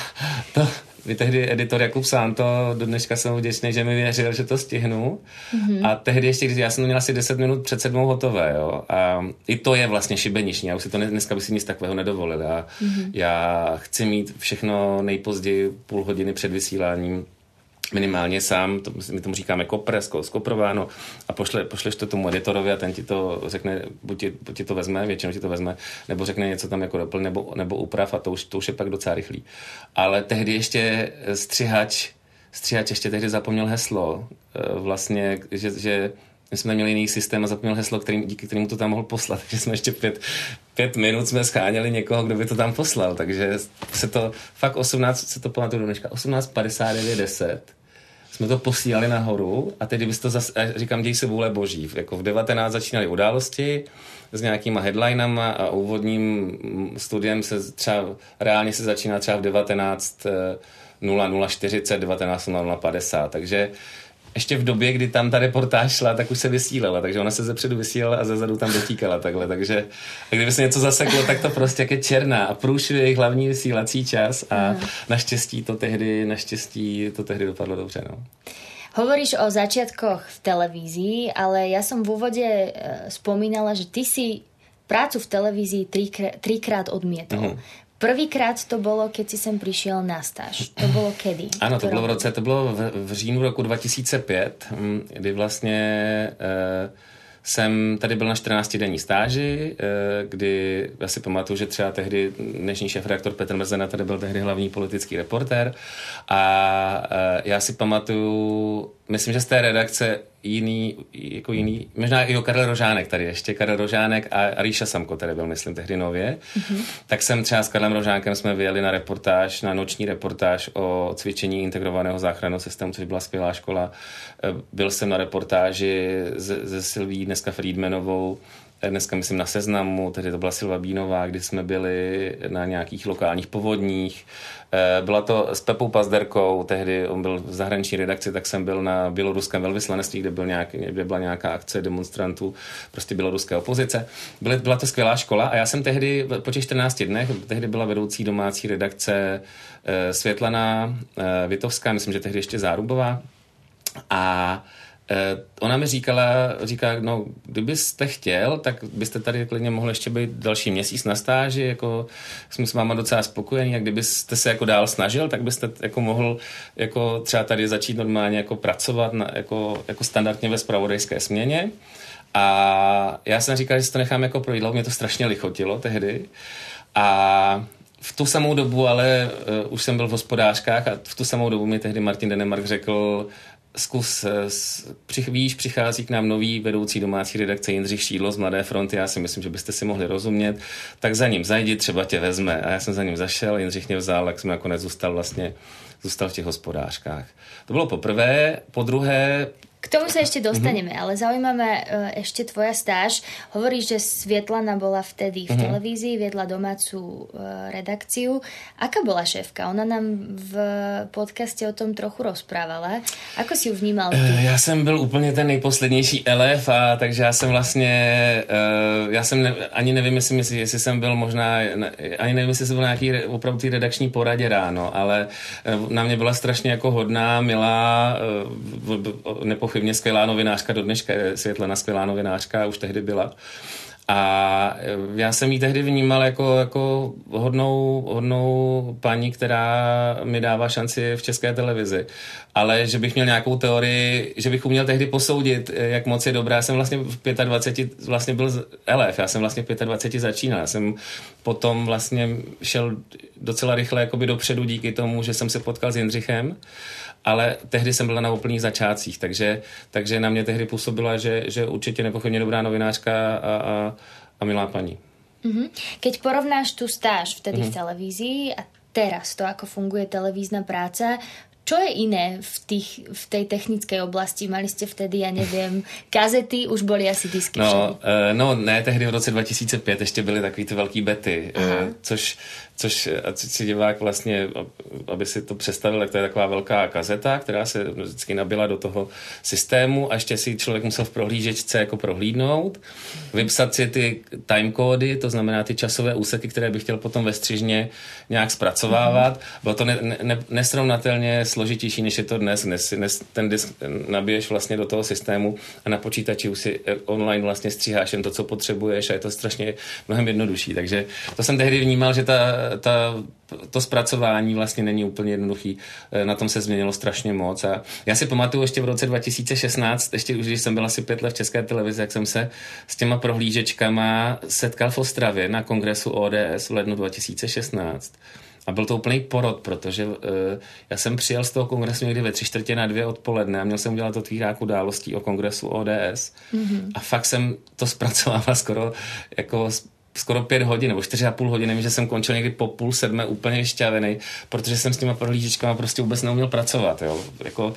to, vy tehdy editor Jakub Santo, do dneška jsem vděčný, že mi věřil, že to stihnu. Mm-hmm. A tehdy ještě, když já jsem to měl asi 10 minut před sedmou hotové, jo. A i to je vlastně šibeniční. Já už si to ne, dneska bych si nic takového nedovolil. Já, mm-hmm. já chci mít všechno nejpozději půl hodiny před vysíláním minimálně sám, to, my tomu říkáme kopre, sko- skoprováno a pošle, pošleš to tomu editorovi a ten ti to řekne, buď ti, buď ti to vezme, většinou ti to vezme, nebo řekne něco tam jako doplň nebo, nebo uprav a to už, to už je pak docela rychlý. Ale tehdy ještě střihač, střihač ještě tehdy zapomněl heslo, eh, vlastně, že, že my jsme měli jiný systém a zapomněl heslo, který, díky kterému to tam mohl poslat. Takže jsme ještě pět, pět minut jsme scháněli někoho, kdo by to tam poslal. Takže se to fakt 18, se to pamatuju do dneška, 18.59 10 jsme to posílali nahoru a teď kdybyste to zase, a říkám, děj se vůle boží. Jako v 19 začínaly události s nějakýma headlinama a úvodním mm, studiem se třeba, reálně se začíná třeba v 19 0040, 19 0050, takže ještě v době, kdy tam ta reportáž šla, tak už se vysílala, takže ona se zepředu vysílala a zezadu tam dotíkala takhle, takže a kdyby se něco zaseklo, tak to prostě jak je černá a průšvih jejich hlavní vysílací čas a naštěstí to tehdy, naštěstí to tehdy dopadlo dobře, no. Hovoríš o začiatkoch v televízii, ale ja som v úvode spomínala, že ty si prácu v televízii trikrát, trikrát odmietol. Mm-hmm. Prvýkrát to bolo, keď si sem prišiel na stáž. To bolo kedy? Ano, to bylo v roce, to bylo v, v říjnu roku 2005, mm, kdy vlastně eh, jsem tady byl na 14 denní stáži, eh, kdy já si pamatuju, že třeba tehdy dnešní šéf-redaktor Petr Mezena tady byl tehdy hlavní politický reportér a eh, já si pamatuju, myslím, že z té redakce jiný, jako jiný, možná i o Karel Rožánek tady ještě, Karel Rožánek a, Ríša Samko tady byl, myslím, tehdy nově, mm-hmm. tak jsem třeba s Karlem Rožánkem jsme vyjeli na reportáž, na noční reportáž o cvičení integrovaného záchranného systému, což byla skvělá škola. Eh, Byl jsem na reportáži se, se Silví, dneska Friedmanovou, dneska myslím na Seznamu, tedy to byla Silva Bínová, kdy jsme byli na nějakých lokálních povodních. Eh, byla to s Pepou Pazderkou, tehdy on byl v zahraniční redakci, tak jsem byl na běloruském velvyslanectví, kde, byl nějaký, kde byla nějaká akce demonstrantů prostě běloruské opozice. Byla, byla to skvělá škola a já jsem tehdy po těch 14 dnech, tehdy byla vedoucí domácí redakce Světlana Vitovská, myslím, že tehdy ještě Zárubová. A Eh, ona mi říkala, říká, no, kdybyste chtěl, tak byste tady klidně mohli ještě být další měsíc na stáži, jako jsme s váma docela spokojení a kdybyste se jako dál snažil, tak byste jako mohl jako třeba tady začít normálně jako pracovat na, jako, jako standardně ve spravodajské směně. A já jsem říkal, že si to nechám jako projít, mě to strašně lichotilo tehdy. A v tu samou dobu ale uh, už jsem byl v hospodářkách a v tu samou dobu mi tehdy Martin Denemark řekl, zkus, přich, víš, přichází k nám nový vedoucí domácí redakce Jindřich Šídlo z Mladé fronty, já si myslím, že byste si mohli rozumět, tak za ním zajdi, třeba tě vezme. A já jsem za ním zašel, Jindřich mě vzal, tak jsem nakonec zůstal vlastně zůstal v těch hospodářkách. To bylo poprvé. Po druhé, k tomu sa ešte dostaneme, mm-hmm. ale zaujíma ma uh, ešte tvoja stáž. Hovoríš, že Svietlana bola vtedy v mm-hmm. televízii, viedla domácu uh, redakciu. Aká bola šéfka? Ona nám v podcaste o tom trochu rozprávala. Ako si ju vnímal ty? Uh, já jsem byl úplně ten nejposlednější elef, a takže já jsem vlastně, já jsem ne, ani nevím, jestli, jestli jsem byl možná, ani nevím, jestli jsem byl nějaký opravdu ty redakční poradě ráno, ale na mě byla strašně jako hodná, milá, nepochybná nepochybně skvělá novinářka, do dneška je Světlena skvělá novinářka, už tehdy byla. A já jsem ji tehdy vnímal jako, jako hodnou, hodnou paní, která mi dává šanci v české televizi. Ale že bych měl nějakou teorii, že bych uměl tehdy posoudit, jak moc je dobrá. Já jsem vlastně v 25 vlastně byl LF, já jsem vlastně v 25 začínal. Já jsem potom vlastně šel docela rychle jakoby dopředu díky tomu, že jsem se potkal s Jindřichem ale tehdy jsem byla na úplných začátcích, takže, takže na mě tehdy působila, že, že určitě nepochybně dobrá novinářka a, a, a milá paní. Mm-hmm. Keď porovnáš tu stáž vtedy mm-hmm. v televízii a teraz to, ako funguje televízna práca, čo je iné v, tých, v tej technické oblasti? Mali ste vtedy, ja neviem, kazety, už boli asi disky no, uh, no, ne, tehdy v roce 2005 ještě byly takový ty velký bety, uh, což což si divák vlastně, aby si to představil, tak to je taková velká kazeta, která se vždycky nabila do toho systému a ještě si člověk musel v prohlížečce jako prohlídnout, vypsat si ty timecody, to znamená ty časové úseky, které bych chtěl potom ve střižně nějak zpracovávat. Bylo to ne, ne, nesrovnatelně složitější, než je to dnes. dnes. Dnes ten disk nabiješ vlastně do toho systému a na počítači už si eh, online vlastně stříháš jen to, co potřebuješ a je to strašně mnohem jednodušší. Takže to jsem tehdy vnímal, že ta ta, to zpracování vlastně není úplně jednoduchý. Eh, na tom se změnilo strašně moc. A já si pamatuju ještě v roce 2016, ještě už když jsem byl asi pět let v České televizi, jak jsem se s těma prohlížečkama setkal v Ostravě na kongresu ODS v lednu 2016. A byl to úplný porod, protože uh, já jsem přijel z toho kongresu někdy ve tři čtvrtě na dvě odpoledne a měl jsem udělat otvírák událostí o kongresu ODS. Mm-hmm. A fakt jsem to *laughs* zpracovával skoro jako skoro pět hodin nebo čtyři a půl hodiny, že jsem končil někdy po půl sedmé úplně šťavený, protože jsem s těma prohlížičkama prostě vůbec neuměl pracovat. Jo. Jako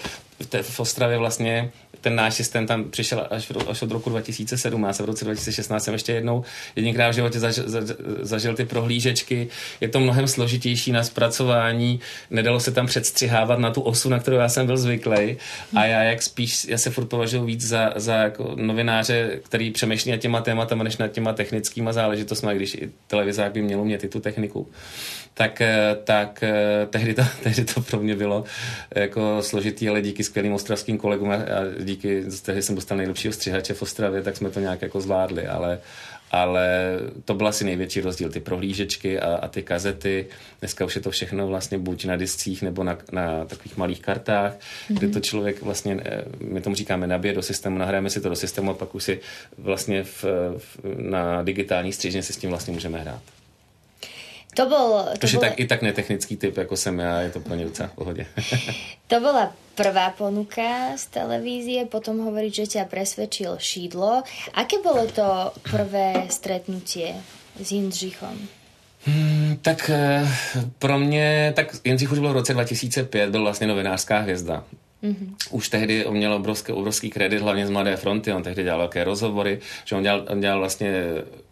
v, v Ostravě vlastně ten náš systém tam přišel až, až od roku 2017 a v roce 2016 jsem ještě jednou jedinkrát v životě zažil, za, zažil ty prohlížečky. Je to mnohem složitější na zpracování, nedalo se tam předstřihávat na tu osu, na kterou já jsem byl zvyklý. A já jak spíš, já se furt považuji víc za, za jako novináře, který přemýšlí nad těma tématama, než nad těma technickýma záležitostmi, když i televizák by měl i tu techniku tak, eh, tak eh, tehdy, to, *laughs* tehdy to pro mě bylo jako složitý, ale díky skvělým ostravským kolegům a díky, tehdy jsem dostal nejlepšího střihače v Ostravě, tak jsme to nějak jako zvládli, ale, ale to byl asi největší rozdíl, ty prohlížečky a, a ty kazety. Dneska už je to všechno vlastně buď na discích nebo na, na takových malých kartách, mm-hmm. kde to člověk vlastně, eh, my tomu říkáme nabije do systému, nahráme si to do systému a pak už si vlastně v, v, na digitální střížně si s tím vlastně můžeme hrát. To bol... To, bol... tak, i tak netechnický typ, ako som ja, je to plne docela v pohode. *laughs* to bola prvá ponuka z televízie, potom hovorí, že ťa presvedčil šídlo. Aké bolo to prvé stretnutie s Jindřichom? Hmm, tak eh, pro mě, tak Jindřich už byl v roce 2005, byl vlastně novinářská hvězda. Mm-hmm. Už tehdy on měl obrovský, obrovský kredit, hlavně z Mladé fronty, on tehdy dělal velké rozhovory, že on dělal, on dělal vlastně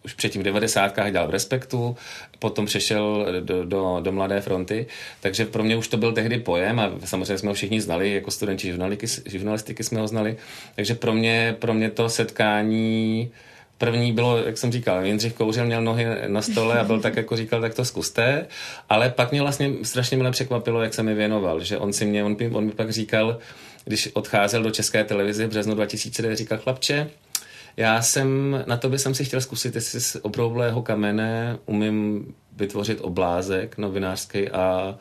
už předtím v 90. dělal v Respektu, potom přešel do, do, do Mladé fronty, takže pro mě už to byl tehdy pojem a samozřejmě jsme ho všichni znali, jako studenti žurnalistiky, jsme ho znali, takže pro mě, pro mě to setkání První bylo, jak jsem říkal, Jindřich Kouřil měl nohy na stole a byl tak, jako říkal, tak to zkuste, ale pak mě vlastně strašně milé překvapilo, jak se mi věnoval, že on si mě, on, on mi pak říkal, když odcházel do České televize v březnu 2009, říkal, chlapče, já jsem, na by jsem si chtěl zkusit, jestli z obroublého kamene umím vytvořit oblázek novinářský a,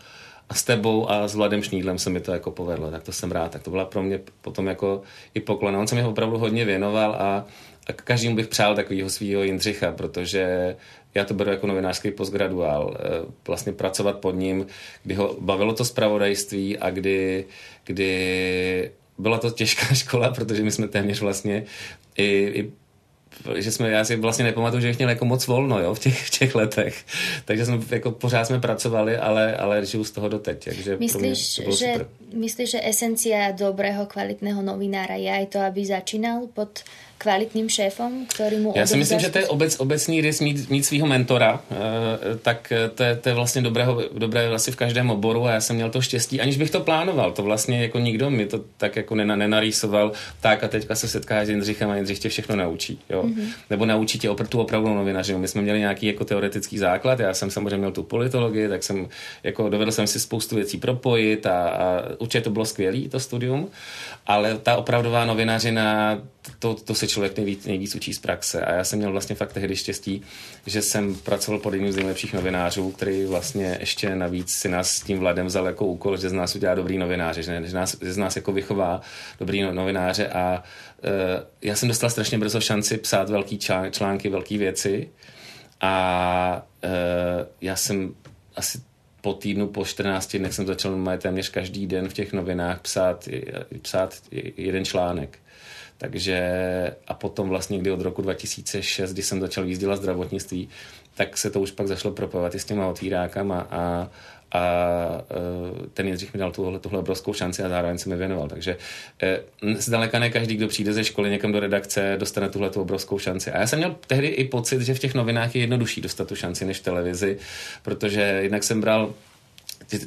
a s tebou a s Vladem Šnídlem se mi to jako povedlo, tak to jsem rád. Tak to byla pro mě potom jako i poklona. On se mi opravdu hodně věnoval a a každému bych přál takového svého Jindřicha, protože já to beru jako novinářský postgraduál. Eh, vlastně pracovat pod ním, kdy ho bavilo to zpravodajství a kdy, kdy byla to těžká *laughs* škola, protože my jsme téměř vlastně i, i že jsme, já si vlastně nepamatuju, že bych měl jako moc volno jo, v, těch, v těch letech. Takže jsme jako pořád jsme pracovali, ale, ale žiju z toho doteď. Takže myslíš, to že, myslíš, že esencia dobrého, kvalitného novinára je aj to, aby začínal pod kvalitním šéfem, který mu Já si myslím, že to je obec, obecný rys mít, mít svého mentora, e, tak to je, to je vlastně dobrého, dobré vlastně v každém oboru a já jsem měl to štěstí, aniž bych to plánoval, to vlastně jako nikdo mi to tak jako nena, nenarýsoval, tak a teďka se setkáš s Jindřichem a Jindřich tě všechno naučí, jo. Mm-hmm. Nebo naučí tě opr- tu opravdu novinařinu. My jsme měli nějaký jako teoretický základ, já jsem samozřejmě měl tu politologii, tak jsem jako dovedl jsem si spoustu věcí propojit a, a určitě to bylo skvělé, to studium, ale ta opravdová novinařina, to, to se člověk nejvíc, nejvíc učí z praxe. A já jsem měl vlastně fakt tehdy štěstí, že jsem pracoval pod jedním z nejlepších novinářů, který vlastně ještě navíc si nás s tím Vladem vzal jako úkol, že z nás udělá dobrý novináře, že, že, nás, že z nás jako vychová dobrý no, novináře. A uh, já jsem dostal strašně brzo šanci psát velký články, velké věci. A uh, já jsem asi po týdnu, po 14 dnech jsem začal téměř každý den v těch novinách psát, psát jeden článek. Takže a potom vlastně, kdy od roku 2006, kdy jsem začal výzdělat zdravotnictví, tak se to už pak zašlo propojovat i s těma otvírákama a, a e, ten Jindřich mi dal tuhle, tuhle obrovskou šanci a zároveň se mi věnoval. Takže e, zdaleka ne každý, kdo přijde ze školy někam do redakce, dostane tuhle tu obrovskou šanci. A já jsem měl tehdy i pocit, že v těch novinách je jednodušší dostat tu šanci než v televizi, protože jinak jsem bral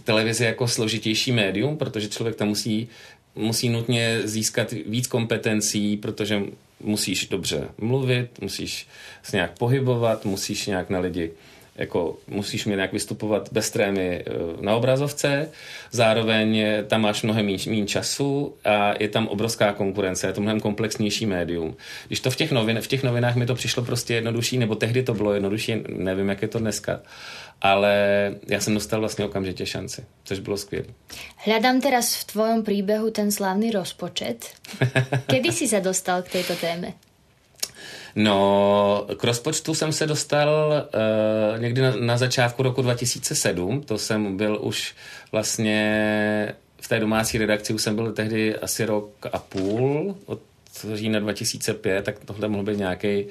televizi jako složitější médium, protože člověk tam musí musí nutně získat víc kompetencí, protože musíš dobře mluvit, musíš se nějak pohybovat, musíš nějak na lidi jako musíš mě nějak vystupovat bez trémy eh, na obrazovce, zároveň tam máš mnohem méně času a je tam obrovská konkurence, je to mnohem komplexnější médium. Když to v těch, novin, v těch novinách mi to přišlo prostě jednodušší, nebo tehdy to bylo jednodušší, nevím, jak je to dneska, ale já jsem dostal vlastně okamžitě šanci, což bylo skvělé. Hľadám teraz v tvojom príbehu ten slavný rozpočet. *laughs* Kedy si se dostal k této téme? No, k rozpočtu jsem se dostal uh, někdy na, na začátku roku 2007. To jsem byl už vlastně v té domácí redakci, už jsem byl tehdy asi rok a půl, od října 2005, tak tohle mohl být nějaký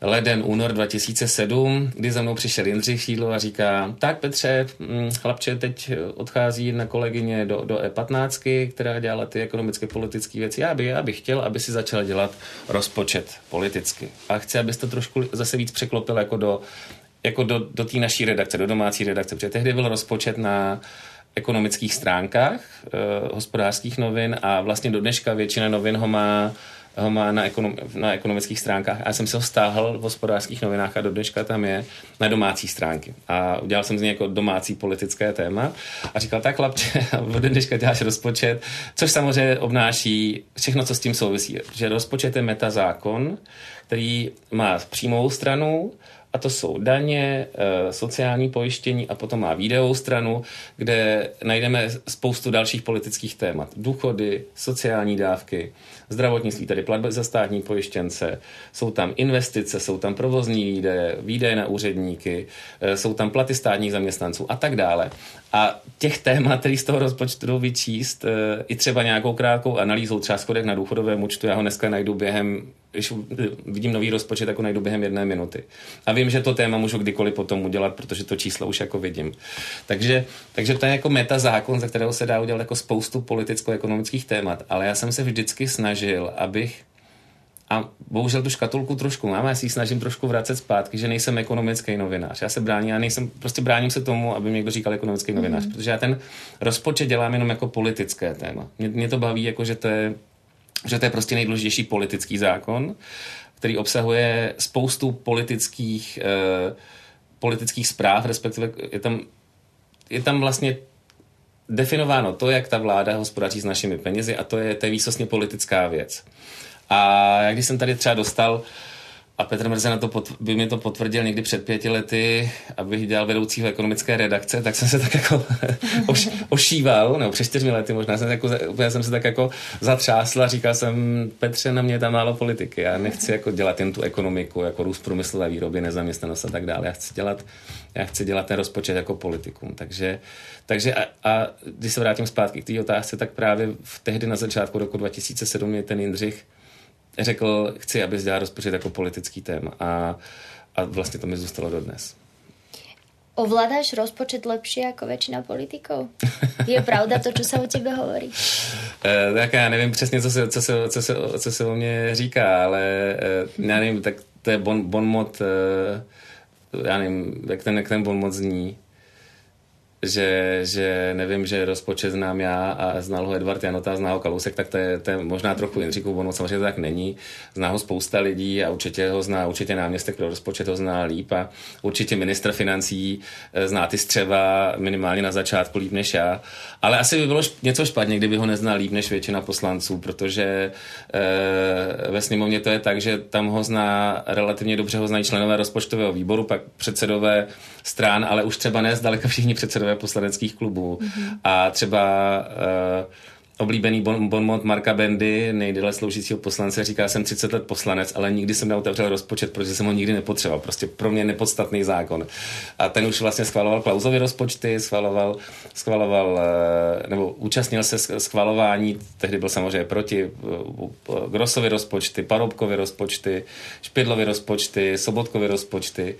leden, únor 2007, kdy za mnou přišel Jindřich Šídlo a říká, tak Petře, hm, chlapče teď odchází jedna kolegyně do, do E15, která dělala ty ekonomické politické věci. Já, by, já bych chtěl, aby si začal dělat rozpočet politicky. A chci, abys to trošku zase víc překlopil jako do, jako do, do té naší redakce, do domácí redakce, protože tehdy byl rozpočet na ekonomických stránkách eh, hospodářských novin a vlastně do dneška většina novin ho má ho má na, ekonom, na ekonomických stránkách. A já jsem se ho stáhl v hospodářských novinách a do dneška tam je na domácí stránky. A udělal jsem z něj jako domácí politické téma a říkal, tak chlapče, *laughs* od dneška děláš rozpočet, což samozřejmě obnáší všechno, co s tím souvisí. Že rozpočet je metazákon, který má přímou stranu, a to jsou daně, eh, sociální pojištění a potom má videovou stranu, kde najdeme spoustu dalších politických témat. Důchody, sociální dávky, zdravotnictví, tedy platby za státní pojištěnce, jsou tam investice, jsou tam provozní výdaje, výdaje na úředníky, eh, jsou tam platy státních zaměstnanců a tak dále. A těch témat, který z toho rozpočtu vyčíst, eh, i třeba nějakou krátkou analýzou, třeba schodek na důchodovém účtu, já ho dneska najdu během když vidím nový rozpočet, jako najdu během jedné minuty. A vím, že to téma můžu kdykoliv potom udělat, protože to číslo už jako vidím. Takže, takže to je jako meta zákon, za kterého se dá udělat jako spoustu politicko-ekonomických témat, ale já jsem se vždycky snažil, abych a bohužel tu škatulku trošku mám, já si ji snažím trošku vracet zpátky, že nejsem ekonomický novinář. Já se bráním, já nejsem, prostě bráním se tomu, aby mi někdo říkal ekonomický novinář, mm. protože já ten rozpočet dělám jenom jako politické téma. Mě, mě to baví, jako že to je, že to je prostě nejdůležitější politický zákon, který obsahuje spoustu politických, eh, politických zpráv, respektive je tam, je tam vlastně definováno to, jak ta vláda hospodaří s našimi penězi a to je, to je výsostně politická věc. A jak když jsem tady třeba dostal a Petr Mrze na to pot, by mi to potvrdil někdy před pěti lety, abych dělal vedoucího ekonomické redakce, tak jsem se tak jako *laughs* oš, ošíval, nebo před čtyřmi lety možná, jsem, jako, já jsem se tak jako zatřásl a říkal jsem, Petře, na mě je tam málo politiky, já nechci jako dělat jen tu ekonomiku, jako růst průmyslové výroby, nezaměstnanost a tak dále, já chci dělat, já chci dělat ten rozpočet jako politikum, takže, takže a, a když se vrátím zpátky k té otázce, tak právě v tehdy na začátku roku 2007 je ten Jindřich řekl, chci, aby dělal rozpočet jako politický téma a, a vlastně to mi zůstalo dodnes. Ovládáš rozpočet lepší jako většina politiků? Je pravda to, co se o tebe hovorí? *laughs* E, tak já nevím přesně, co se, co se, co se, co se o mě říká, ale e, já nevím, tak to je bon, bon mod, e, já nevím, jak ten, jak ten bon mod zní že, že nevím, že rozpočet znám já a znal ho Edvard Janota, zná ho Kalousek, tak to je, to je možná trochu Jindřichův bonus, samozřejmě to tak není. Zná ho spousta lidí a určitě ho zná, určitě náměstek pro rozpočet ho zná líp a určitě ministr financí eh, zná ty střeva minimálně na začátku líp než já. Ale asi by bylo něco špatně, kdyby ho neznal líp než většina poslanců, protože e, ve sněmovně to je tak, že tam ho zná relativně dobře ho znají členové rozpočtového výboru, pak předsedové strán, ale už třeba ne zdaleka všichni předsedové poslaneckých klubů. Mm-hmm. A třeba uh, oblíbený bon, bonmot Marka Bendy, nejdéle sloužícího poslance, říká, jsem 30 let poslanec, ale nikdy jsem neotevřel rozpočet, protože jsem ho nikdy nepotřeboval. Prostě pro mě nepodstatný zákon. A ten už vlastně schvaloval Klausovy rozpočty, schvaloval, schvaloval eh, nebo účastnil se schvalování, tehdy byl samozřejmě proti eh, Grosovy rozpočty, Paroubkovy rozpočty, Špidlovy rozpočty, Sobotkovy rozpočty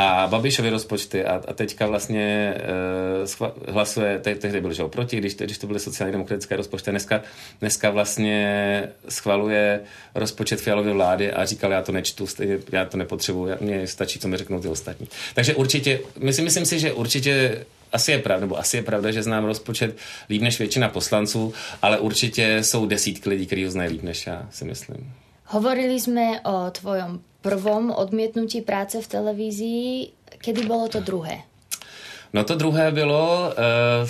a Babišovi rozpočty a, a teďka vlastně uh, schva, hlasuje, te, tehdy byl že proti, když, když to byly sociálně demokratické rozpočty, dneska, dneska vlastně schvaluje rozpočet Fialovy vlády a říkal, já to nečtu, stejně, já to nepotřebuji, mně stačí, co mi řeknou ty ostatní. Takže určitě, myslím, myslím si, že určitě asi je pravda, nebo asi je pravda, že znám rozpočet líp než většina poslanců, ale určitě jsou desítky lidí, kteří ho znají líp než já, si myslím. Hovorili jsme o tvojom prvom odmietnutí práce v televízii. Kedy bylo to druhé? No to druhé bylo uh,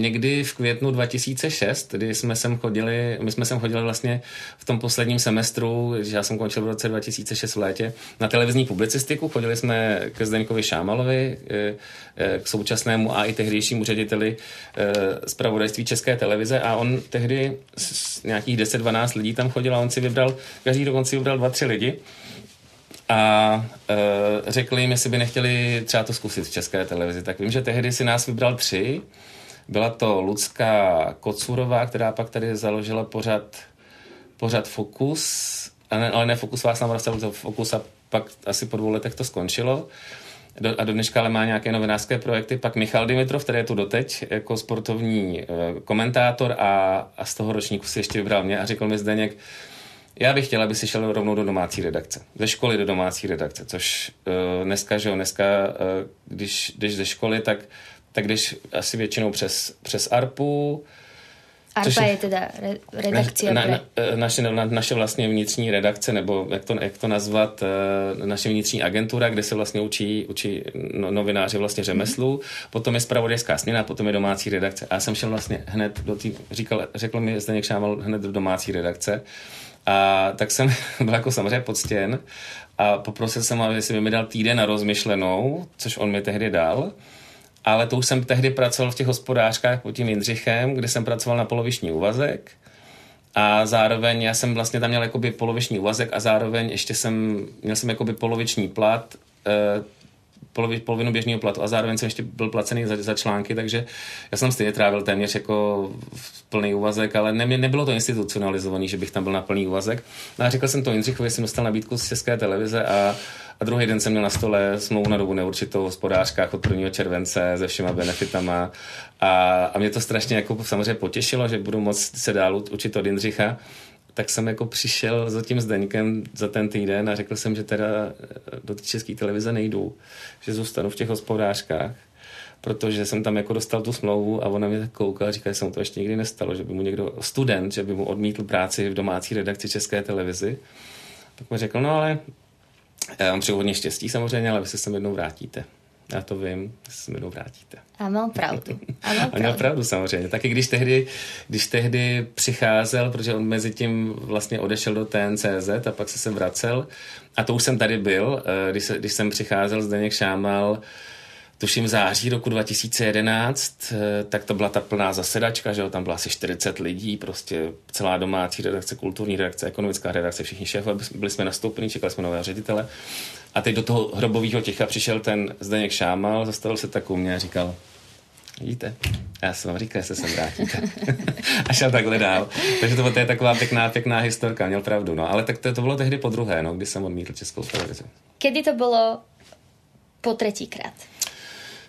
někdy v květnu 2006, kdy jsme sem chodili, my jsme sem chodili vlastně v tom posledním semestru, že já jsem končil v roce 2006 v létě, na televizní publicistiku. Chodili jsme ke Zdeňkovi Šámalovi, uh, k současnému a i tehdejšímu řediteli z pravodajství České televize a on tehdy z nějakých 10-12 lidí tam chodil a on si vybral, každý rok on si vybral dva, tři lidi a e, řekli jim, jestli by nechtěli třeba to zkusit v české televizi. Tak vím, že tehdy si nás vybral tři. Byla to Lucka Kocurová, která pak tady založila pořad, pořad Fokus, ale ne Fokus vás na Fokus a pak asi po dvou letech to skončilo. Do, a do dneška ale má nějaké novinářské projekty. Pak Michal Dimitrov, který je tu doteď jako sportovní e, komentátor a, a z toho ročníku si ještě vybral mě a řekl mi Zdeněk, já bych chtěla, aby si šel rovnou do domácí redakce. Ze školy do domácí redakce, což uh, dneska, že jo, dneska, uh, když jdeš ze školy, tak, tak jdeš asi většinou přes, přes ARPu, ARPA je teda redakce na, na, eh, naše, na, naše vlastně vnitřní redakce, nebo jak to, jak to nazvat, naše vnitřní agentura, kde se vlastně učí, učí no, novináři vlastně řemeslu, mm-hmm. potom je spravodajská směna, potom je domácí redakce. A já jsem šel vlastně hned do té, říkal, řekl mi Zdeněk Šámal hned do domácí redakce. A tak jsem *laughs* byl jako samozřejmě poctěn a poprosil jsem ho, jestli mi dal týden na rozmyšlenou, což on mi tehdy dal. Ale to už jsem tehdy pracoval v těch hospodářkách pod tím Jindřichem, kde jsem pracoval na poloviční úvazek. A zároveň já jsem vlastně tam měl jakoby poloviční úvazek a zároveň ještě jsem, měl jsem jakoby poloviční plat, e, polovi, polovinu běžného platu a zároveň jsem ještě byl placený za, za články, takže já jsem stejně trávil téměř jako v plný úvazek, ale ne, nebylo to institucionalizovaný, že bych tam byl na plný úvazek. No a řekl jsem to Jindřichovi, jsem dostal nabídku z České televize a a druhý den jsem měl na stole smlouvu na dobu neurčitou v hospodářkách od 1. července se všema benefitama. A, a mě to strašně jako samozřejmě potěšilo, že budu moct se dál učit od Jindřicha tak jsem jako přišel za tím Zdeňkem za ten týden a řekl jsem, že teda do české televize nejdu, že zůstanu v těch hospodářkách, protože jsem tam jako dostal tu smlouvu a ona mě tak koukala a říká, že se mu to ještě nikdy nestalo, že by mu někdo, student, že by mu odmítl práci v domácí redakci České televizi. Tak mi řekl, no ale já vám přeju hodně štěstí samozřejmě, ale vy se sem jednou vrátíte. Já to vím, že se jednou vrátíte. A mám pravdu. A, mám *laughs* pravdu. pravdu samozřejmě. Taky když tehdy, když tehdy přicházel, protože on mezi tím vlastně odešel do TNCZ a pak se sem vracel, a to už jsem tady byl, eh, když, se, když jsem přicházel, Zdeněk Šámal, tuším v září roku 2011, eh, tak to byla ta plná zasedačka, že jo, tam byla asi 40 lidí, prostě celá domácí redakce, kulturní redakce, ekonomická redakce, všichni šéfové, byli jsme nastoupení, čekali jsme nové ředitele. A teď do toho hrobového ticha přišel ten Zdeněk Šámal, zastavil se tak u mě a říkal, Vidíte, já jsem vám říkal, že se sem vrátíte. *laughs* a šel takhle dál. Takže to, to je taková pěkná, pěkná historka, měl pravdu. No. Ale tak to, to bylo tehdy po druhé, no, kdy jsem odmítl českou televizi. Kdy to bylo po třetíkrát?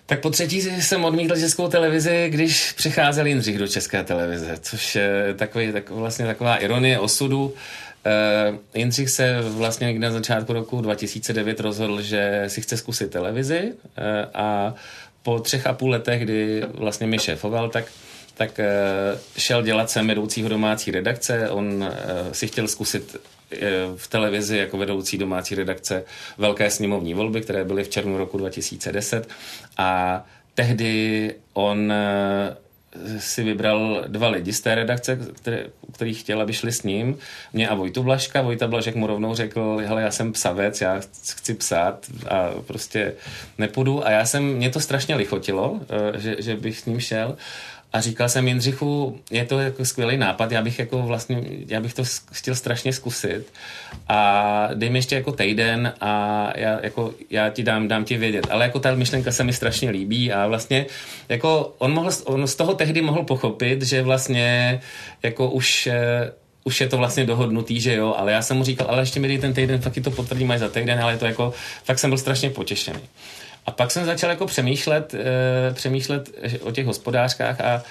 Tak po třetí jsem odmítl českou televizi, když přicházel Jindřich do české televize, což je takový, tak, vlastně taková ironie osudu. Uh, Jindřich se vlastně někdy na začátku roku 2009 rozhodl, že si chce zkusit televizi uh, a po třech a půl letech, kdy vlastně mi šéfoval, tak tak uh, šel dělat sem vedoucího domácí redakce. On si chtěl zkusit v televizi jako vedoucí domácí redakce velké sněmovní volby, které byly v červnu roku 2010 a tehdy on eh, si vybral dva lidi z té redakce, které, který chtěl, aby šli s ním. Mě a Vojtu Blaška. Vojta Blažek mu rovnou řekl, hele, já jsem psavec, já chci psát a prostě nepůjdu. A já jsem, mě to strašně lichotilo, eh, že, že bych s ním šel. A říkal jsem Jindřichu, je to jako skvělý nápad, já bych jako vlastně, já bych to chtěl strašně zkusit a dej mi ještě jako týden a já, jako, já ti dám, dám ti vědět. Ale jako ta myšlenka se mi strašně líbí a vlastně jako on, mohl, on z toho tehdy mohl pochopit, že vlastně jako už eh, už je to vlastně dohodnutý, že jo, ale já jsem mu říkal, ale ještě mi dej ten týden, fakt to potvrdím až za týden, ale to jako, fakt jsem byl strašně potěšený. A pak jsem začal jako přemýšlet, e, přemýšlet o těch hospodářkách a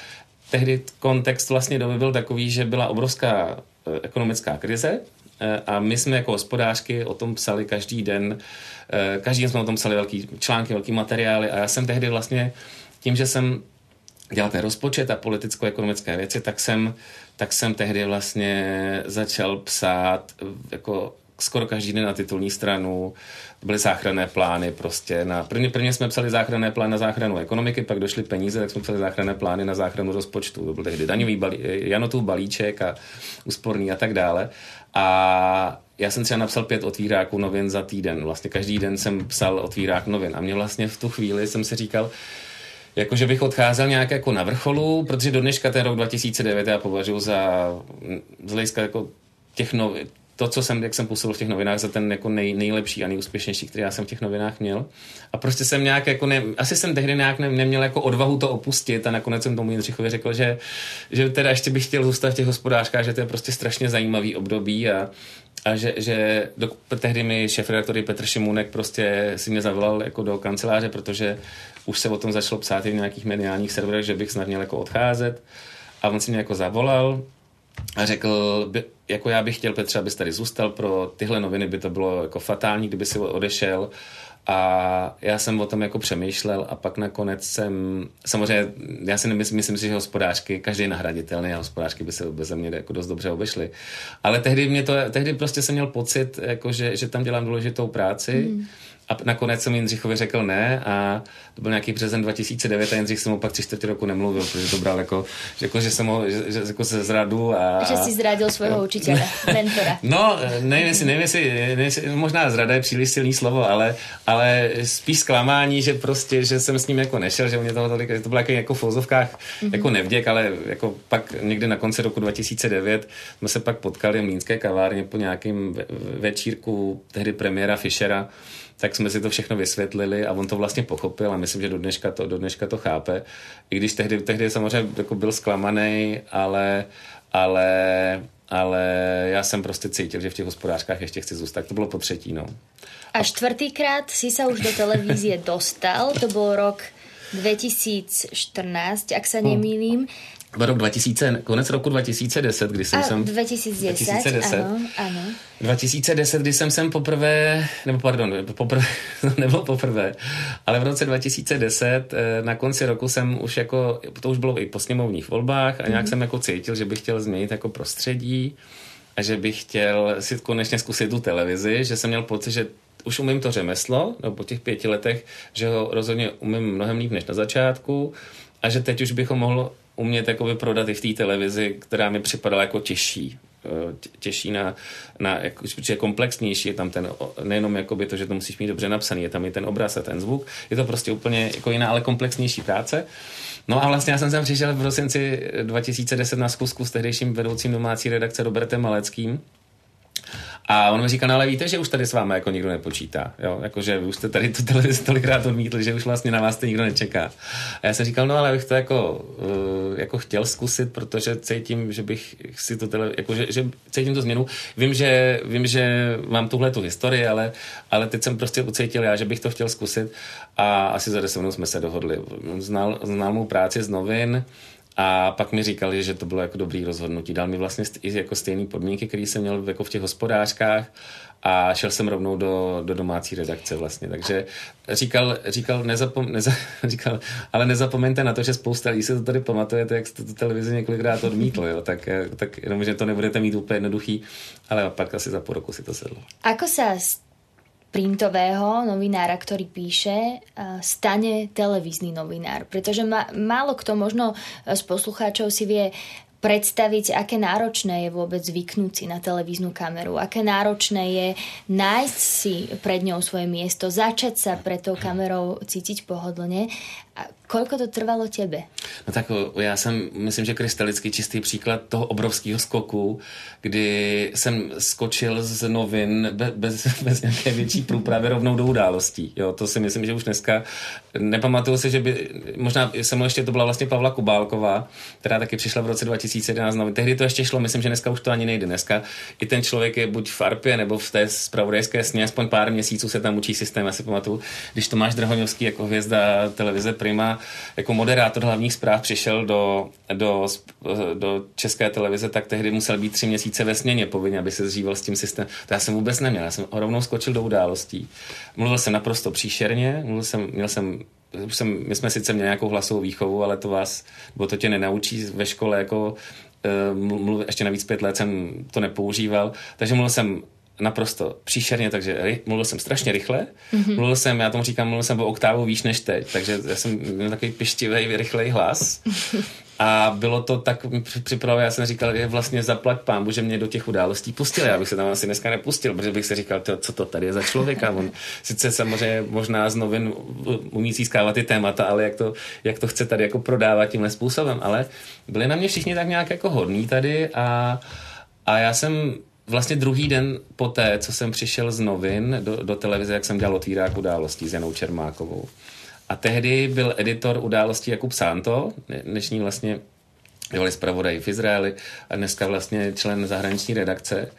tehdy kontext vlastně doby byl takový, že byla obrovská e, ekonomická krize e, a my jsme jako hospodářky o tom psali každý den, e, každý den jsme o tom psali velký články, velký materiály a já jsem tehdy vlastně tím, že jsem dělal ten rozpočet a politicko-ekonomické věci, tak jsem, tak jsem tehdy vlastně začal psát jako skoro každý den na titulní stranu, byly záchranné plány prostě. Na, prvně, prvně jsme psali záchranné plány na záchranu ekonomiky, pak došly peníze, tak jsme psali záchranné plány na záchranu rozpočtu. To byl tehdy daňový balí, Janotův balíček a úsporný a tak dále. A já jsem třeba napsal pět otvíráků novin za týden. Vlastně každý den jsem psal otvírák novin. A mě vlastně v tu chvíli jsem si říkal, jako že bych odcházel nějak jako na vrcholu, protože do dneška ten rok 2009 já považuji za z hlediska jako těch novin, to, co jsem, jak jsem působil v těch novinách, za ten jako nej, nejlepší a nejúspěšnější, který já jsem v těch novinách měl. A prostě jsem nějak jako ne, asi jsem tehdy nějak ne, neměl jako odvahu to opustit a nakonec jsem tomu Jindřichovi řekl, že, že teda ještě bych chtěl zůstat v těch hospodářkách, že to je prostě strašně zajímavý období a, a že, že do, tehdy mi šéf redaktor Petr Šimunek prostě si mě zavolal jako do kanceláře, protože už se o tom začalo psát i v nějakých mediálních serverech, že bych snad měl jako odcházet. A on si mě jako zavolal a řekl, by, jako já bych chtěl, Petře, abys tady zůstal, pro tyhle noviny by to bylo jako fatální, kdyby si odešel. A já jsem o tom jako přemýšlel a pak nakonec jsem, samozřejmě, já si nemyslím, myslím si, že hospodářky, každý je nahraditelný a hospodářky by se bez mě jako dost dobře obešly. Ale tehdy mě to, tehdy prostě jsem měl pocit, jako že, že tam dělám důležitou práci. Mm a nakonec jsem Jindřichovi řekl ne a to byl nějaký březen 2009 a Jindřich jsem mu pak tři čtvrtě roku nemluvil, protože to bral jako, že, jako, že jsem ho, že, že jako se zradu a... Že jsi zradil svého učitele, *laughs* mentora. No, nevím jestli, nevím jestli, nevím jestli, možná zrada je příliš silný slovo, ale, ale spíš zklamání, že prostě, že jsem s ním jako nešel, že mě toho tolik, to bylo jako, jako v fouzovkách mm-hmm. jako nevděk, ale jako pak někdy na konci roku 2009 jsme se pak potkali v Mlínské kavárně po nějakém večírku tehdy premiéra Fischera tak jsme si to všechno vysvětlili a on to vlastně pochopil a myslím, že do dneška to, do dneška to chápe. I když tehdy, tehdy samozřejmě jako byl zklamaný, ale, ale ale já jsem prostě cítil, že v těch hospodářkách ještě chci zůstat. To bylo po třetí, no. A čtvrtýkrát si sa už do televízie dostal, to bol rok 2014, ak sa nemýlim. Rok 2000, konec roku 2010, kdy jsem A, sem... 2010, 2010. ano, ano. 2010, kdy jsem sem poprvé, nebo pardon, poprvé, *laughs* nebo poprvé, ale v roce 2010 eh, na konci roku jsem už jako, to už bylo i po sněmovních volbách a nějak mm-hmm. jsem jako cítil, že bych chtěl změnit jako prostředí a že bych chtěl si konečně zkusit tu televizi, že jsem měl pocit, že už umím to řemeslo, no po těch pěti letech, že ho rozhodně umím mnohem líp než na začátku a že teď už bychom mohl umět jakoby prodat i v té televizi, která mi připadala jako těžší těžší na, na jak, je komplexnější, je tam ten, nejenom jakoby to, že to musíš mít dobře napsaný, je tam i ten obraz a ten zvuk, je to prostě úplně jako jiná, ale komplexnější práce. No a vlastně já jsem sem přišel v prosinci 2010 na zkusku s tehdejším vedoucím domácí redakce Robertem Maleckým, a on mi říkal, no ale víte, že už tady s vámi jako nikdo nepočítá, jo? Jako, že už jste tady tu televizi tolikrát odmítli, že už vlastně na vás to nikdo nečeká. A já jsem říkal, no ale bych to jako, uh, jako chtěl zkusit, protože cítím, že bych si to tele, jako, že, že cítím tu změnu. Vím, že, vím, že mám tuhle tu historii, ale, ale teď jsem prostě ucítil já, že bych to chtěl zkusit a asi za deset minut jsme se dohodli. Znal, znal mou práci z novin, a pak mi říkali, že to bylo jako dobrý rozhodnutí. Dal mi vlastně i jako stejné podmínky, které jsem měl jako v těch hospodářkách a šel jsem rovnou do, do domácí redakce vlastně. Takže říkal, říkal, nezapom, neza, *laughs* říkal, ale nezapomeňte na to, že spousta lidí se to tady pamatujete, jak jste tu televizi několikrát odmítl, jo? Tak, tak jenom, že to nebudete mít úplně jednoduchý, ale pak asi za půl roku si to sedlo. Ako sa printového novinára, ktorý píše, stane televízny novinár. Pretože ma, málo kto možno z poslucháčov si vie predstaviť, aké náročné je vôbec zvyknúť si na televíznu kameru, aké náročné je nájsť si pred ňou svoje miesto, začať sa pred tou kamerou cítiť pohodlne. A koľko to trvalo tebe? No tak já jsem, myslím, že krystalicky čistý příklad toho obrovského skoku, kdy jsem skočil z novin bez, *laughs* bez nějaké větší průpravy rovnou do událostí. Jo, to si myslím, že už dneska nepamatuju si, že by, možná jsem ještě to byla vlastně Pavla Kubálková, která taky přišla v roce 2011 novin. Tehdy to ještě šlo, myslím, že dneska už to ani nejde. Dneska i ten člověk je buď v Arpě nebo v té spravodajské sně, aspoň pár měsíců se tam učí systém, já si pamatuju, když Tomáš Drahoňovský jako hvězda televize Prima jako moderátor hlavních zpráv přišel do, do, do české televize, tak tehdy musel být tři měsíce ve směně povinně, aby se zžíval s tím systémem. To já jsem vůbec neměl, já jsem rovnou skočil do událostí. Mluvil jsem naprosto příšerně, mluvil jsem, měl jsem už jsem, my jsme sice měli nějakou hlasovou výchovu, ale to vás, bo to tě nenaučí ve škole jako eh, mluv, ještě navíc pět let jsem to nepoužíval, takže mluvil jsem naprosto příšerně, takže ry, mluvil jsem strašně rychle, mm-hmm. mluvil jsem, já tomu říkám, mluvil jsem o oktávu výš než teď, takže já jsem měl takový pištivý, rychlej hlas *laughs* a bylo to tak připraveno, já jsem říkal, je vlastně zaplať pán, že mě do těch událostí pustil, já bych se tam asi dneska nepustil, protože bych si říkal, to, co to tady je za člověka, on sice samozřejmě možná z novin umí získávat ty témata, ale jak to, jak to chce tady jako prodávat tímhle způsobem, ale byli na mě všichni tak nějak jako hodní tady a, a já jsem vlastně druhý den poté, co jsem přišel z novin do, do televize, jak jsem dělal otvírák událostí s Janou Čermákovou. A tehdy byl editor událostí Jakub Santo, dnešní vlastně bývalý zpravodaj v Izraeli a dneska vlastně člen zahraniční redakce.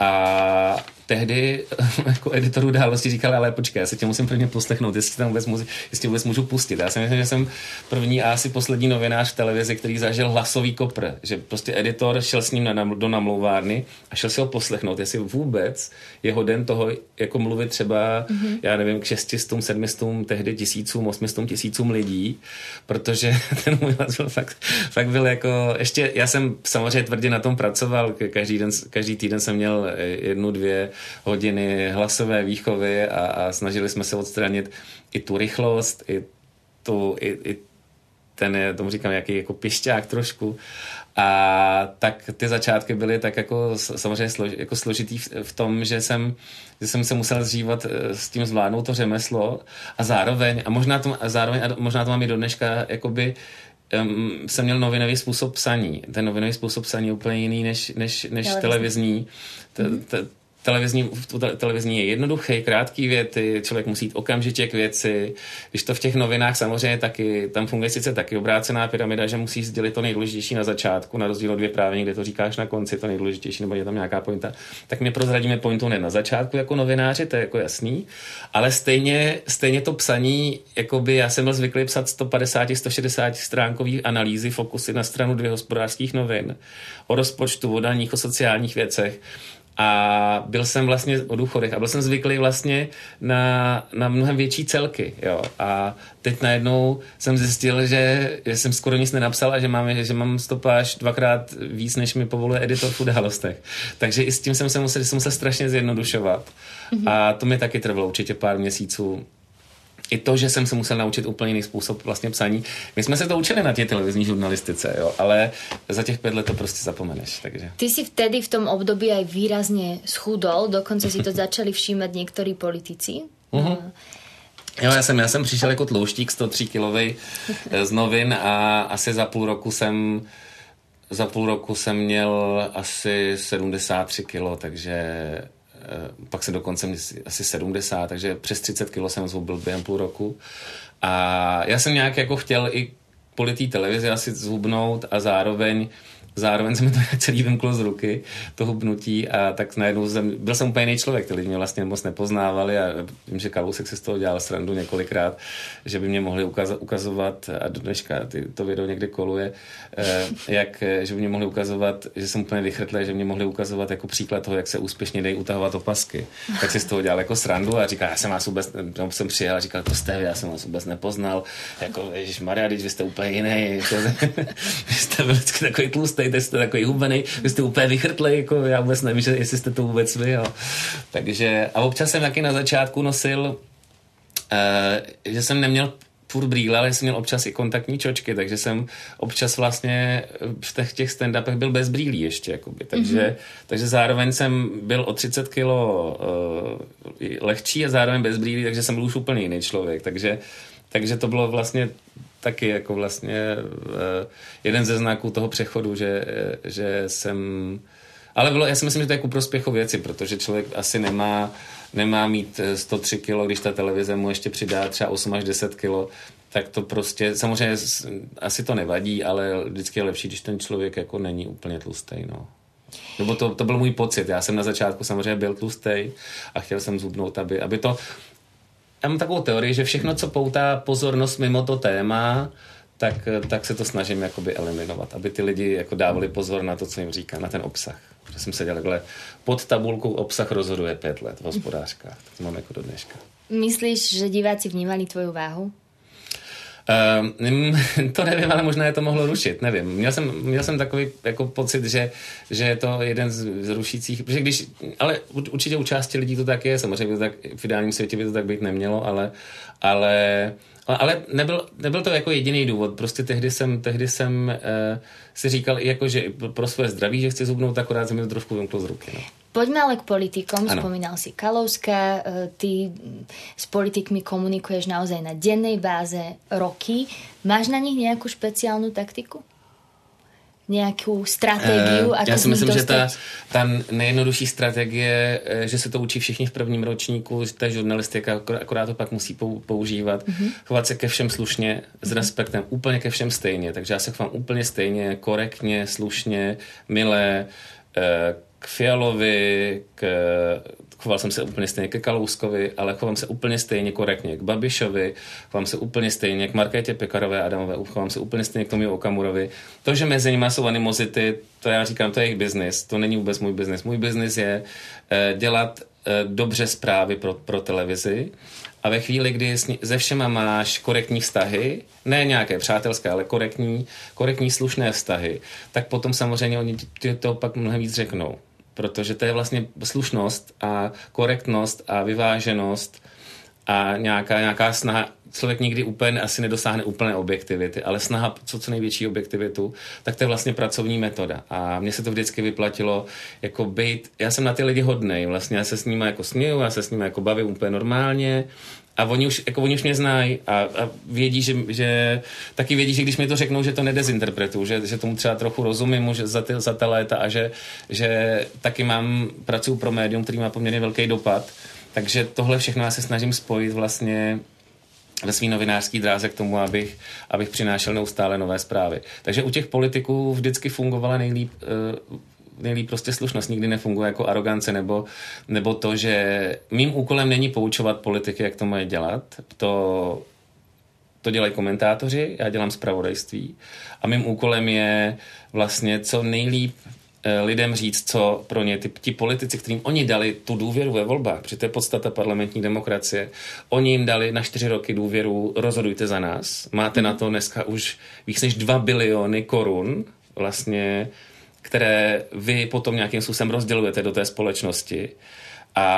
A tehdy *laughs* jako editor události říkal, ale počkej, já se tě musím prvně poslechnout, jestli tam vůbec, můžu, jestli vůbec můžu pustit. Já si myslím, že jsem první a asi poslední novinář v televizi, který zažil hlasový kopr, že prostě editor šel s ním na, do namlouvárny a šel si ho poslechnout, jestli vůbec jeho den toho jako mluvit třeba, mm-hmm. já nevím, k 600, 700, tehdy tisícům, 800 tisícům lidí, protože *laughs* ten můj hlas byl fakt, fakt byl jako, ještě, já jsem samozřejmě tvrdě na tom pracoval, každý, den, každý týden jsem měl jednu, dvě hodiny hlasové výchovy a, a snažili jsme se odstranit i tu rychlost, i, tu, i, i ten, tomu říkám, jaký jako pišťák trošku. A tak ty začátky byly tak jako samozřejmě slož, jako složitý v, v tom, že jsem, že jsem se musel zžívat eh, s tím zvládnout to řemeslo a zároveň, a možná to, a zároveň, a možná to mám i do dneška, jakoby um, jsem měl novinový způsob psaní. Ten novinový způsob psaní je úplně jiný než, než, než televizní. televizní. T, t, televizní, televizní je jednoduchý, krátký věty, člověk musí jít okamžitě k věci. Když to v těch novinách samozřejmě taky, tam funguje sice taky obrácená pyramida, že musíš sdělit to nejdůležitější na začátku, na rozdíl od dvě právě, kde to říkáš na konci, to nejdůležitější, nebo je tam nějaká pointa, tak my prozradíme pointu ne na začátku jako novináři, to je jako jasný, ale stejně, stejně to psaní, jakoby já jsem byl zvyklý psat 150, 160 stránkový analýzy, fokusy na stranu dvě hospodářských novin, o rozpočtu, o daních, o sociálních věcech a byl jsem vlastně o důchodech a byl jsem zvyklý vlastně na, na mnohem větší celky, jo. A teď najednou jsem zjistil, že, že jsem skoro nic nenapsal a že mám, že mám stopáž dvakrát víc, než mi povoluje editor v událostech. Takže i s tím jsem se musel, jsem musel strašně zjednodušovat. Mm-hmm. A to mi taky trvalo určitě pár měsíců, i to, že jsem se musel naučit úplně jiný způsob vlastně psaní. My jsme se to učili na té televizní žurnalistice, jo, ale za těch pět let to prostě zapomeneš. Takže. Ty si vtedy v tom období aj výrazně schudol, dokonce si to *laughs* začali všímat někteří politici. Uh-huh. Jo, já jsem, já jsem přišel jako tlouštík 103 kilový z novin a asi za půl roku jsem za půl roku jsem měl asi 73 kilo, takže Eh, pak se dokonce asi 70, takže přes 30 kg jsem zhubil během půl roku. A já jsem nějak jako chtěl i kvůli té televizi asi zhubnout a zároveň zároveň se mi to *laughs* celý vymklo z ruky, to hubnutí a tak najednou jsem, byl jsem úplně jiný člověk, ty lidi mě vlastně moc nepoznávali a vím, že Kalousek si z toho dělal srandu několikrát, že by mě mohli ukaz, ukazovat a do dneška ty, to video někde koluje, eh, jak, že by mě mohli ukazovat, že jsem úplně vychrtlý, že mě mohli ukazovat jako příklad toho, jak se úspěšně dají utahovat opasky. Tak si z toho dělal jako srandu a říká, já jsem vás vůbec, no, jsem přijel a říkal, to jste já jsem vás vůbec nepoznal, jako, Maria, vy jste úplně jiný, *laughs* vy jste vždycky takový tlustý, teď jste takový hubený, vy jste úplně vychrtlej, jako já vůbec nevím, že, jestli jste to vůbec vy, jo. Takže, a občas jsem taky na začátku nosil, uh, že jsem neměl furt brýle, ale jsem měl občas i kontaktní čočky, takže jsem občas vlastně v těch, těch stand-upech byl bez brýlí ještě, jakoby. Takže, mm-hmm. takže zároveň jsem byl o 30 kilo uh, lehčí a zároveň bez brýlí, takže jsem byl už úplně jiný člověk, takže, takže to bylo vlastně taky jako vlastně uh, jeden ze znaků toho přechodu, že, že jsem... Ale bylo, já si myslím, že to je ku prospěchu věci, protože člověk asi nemá, nemá mít 103 kg, když ta televize mu ještě přidá třeba 8 až 10 kg, tak to prostě, samozřejmě asi to nevadí, ale vždycky je lepší, když ten člověk jako není úplně tlustý, no. Nebo to, to byl můj pocit. Já jsem na začátku samozřejmě byl tlustý a chtěl jsem zhubnout, aby, aby to, já mám takovou teorii, že všechno, co poutá pozornost mimo to téma, tak, tak se to snažím jakoby eliminovat, aby ty lidi jako dávali pozor na to, co jim říká, na ten obsah. Že jsem seděl takhle pod tabulkou obsah rozhoduje pět let v hospodářkách. To mám jako do dneška. Myslíš, že diváci vnímali tvoju váhu? Uh, *laughs* to nevím, ale možná je to mohlo rušit, nevím. Měl jsem, měl jsem takový jako pocit, že, že je to jeden z, z rušících, protože když, ale určitě u části lidí to tak je, samozřejmě to tak, v ideálním světě by to tak být nemělo, ale, ale ale nebyl, nebyl to jako jediný důvod. Prostě tehdy jsem, tehdy jsem uh, si říkal, jako, že pro své zdraví, že chci zubnout, akorát se mi to trošku vymklo z ruky. No. Poďme ale k politikom. Ano. Spomínal si Kalouska, eh, ty s politikmi komunikuješ naozaj na dennej báze roky. Máš na nich nějakou speciálnu taktiku? nějakou strategii? Uh, já si myslím, dostat... že ta, ta nejjednodušší strategie, eh, že se to učí všichni v prvním ročníku, že ta žurnalistika akorát to pak musí používat, mm-hmm. chovat se ke všem slušně, s mm-hmm. respektem, úplně ke všem stejně. Takže já se chovám úplně stejně, korektně, slušně, milé, Fialovi, k, choval jsem se úplně stejně ke Kalouskovi, ale chovám se úplně stejně korektně k Babišovi, chovám se úplně stejně k Markétě Pekarové Adamové, chovám se úplně stejně k tomu Okamurovi. To, že mezi nimi jsou animozity, to já říkám, to je jejich biznis, to není vůbec můj biznis. Můj biznis je eh, dělat eh, dobře zprávy pro, pro televizi a ve chvíli, kdy ze všema máš korektní vztahy, ne nějaké přátelské, ale korektní, korektní slušné vztahy, tak potom samozřejmě oni ti to pak mnohem víc řeknou protože to je vlastně slušnost a korektnost a vyváženost a nějaká, nějaká snaha, člověk nikdy úplně asi nedosáhne úplné objektivity, ale snaha co co největší objektivitu, tak to je vlastně pracovní metoda. A mně se to vždycky vyplatilo jako být, já jsem na ty lidi hodnej, vlastně já se s nimi jako směju, já se s nimi jako bavím úplně normálně a oni už, jako oni už mě znají a, a vědí, že, že, taky vědí, že když mi to řeknou, že to nedezinterpretuju, že, že tomu třeba trochu rozumím už za, ty, za ta léta a že, že taky mám, pracuji pro médium, který má poměrně velký dopad, takže tohle všechno já se snažím spojit vlastně ve svý novinářský dráze k tomu, abych, abych přinášel neustále nové zprávy. Takže u těch politiků vždycky fungovala nejlíp uh, nejlíp prostě slušnost, nikdy nefunguje jako arogance nebo, nebo to, že mým úkolem není poučovat politiky, jak to mají dělat. To, to dělají komentátoři, já dělám zpravodajství a mým úkolem je vlastně co nejlíp eh, lidem říct, co pro ně ty, ti politici, kterým oni dali tu důvěru ve volbách, protože to je podstata parlamentní demokracie, oni jim dali na čtyři roky důvěru, rozhodujte za nás. Máte na to dneska už víc než dva biliony korun vlastně které vy potom nějakým způsobem rozdělujete do té společnosti. A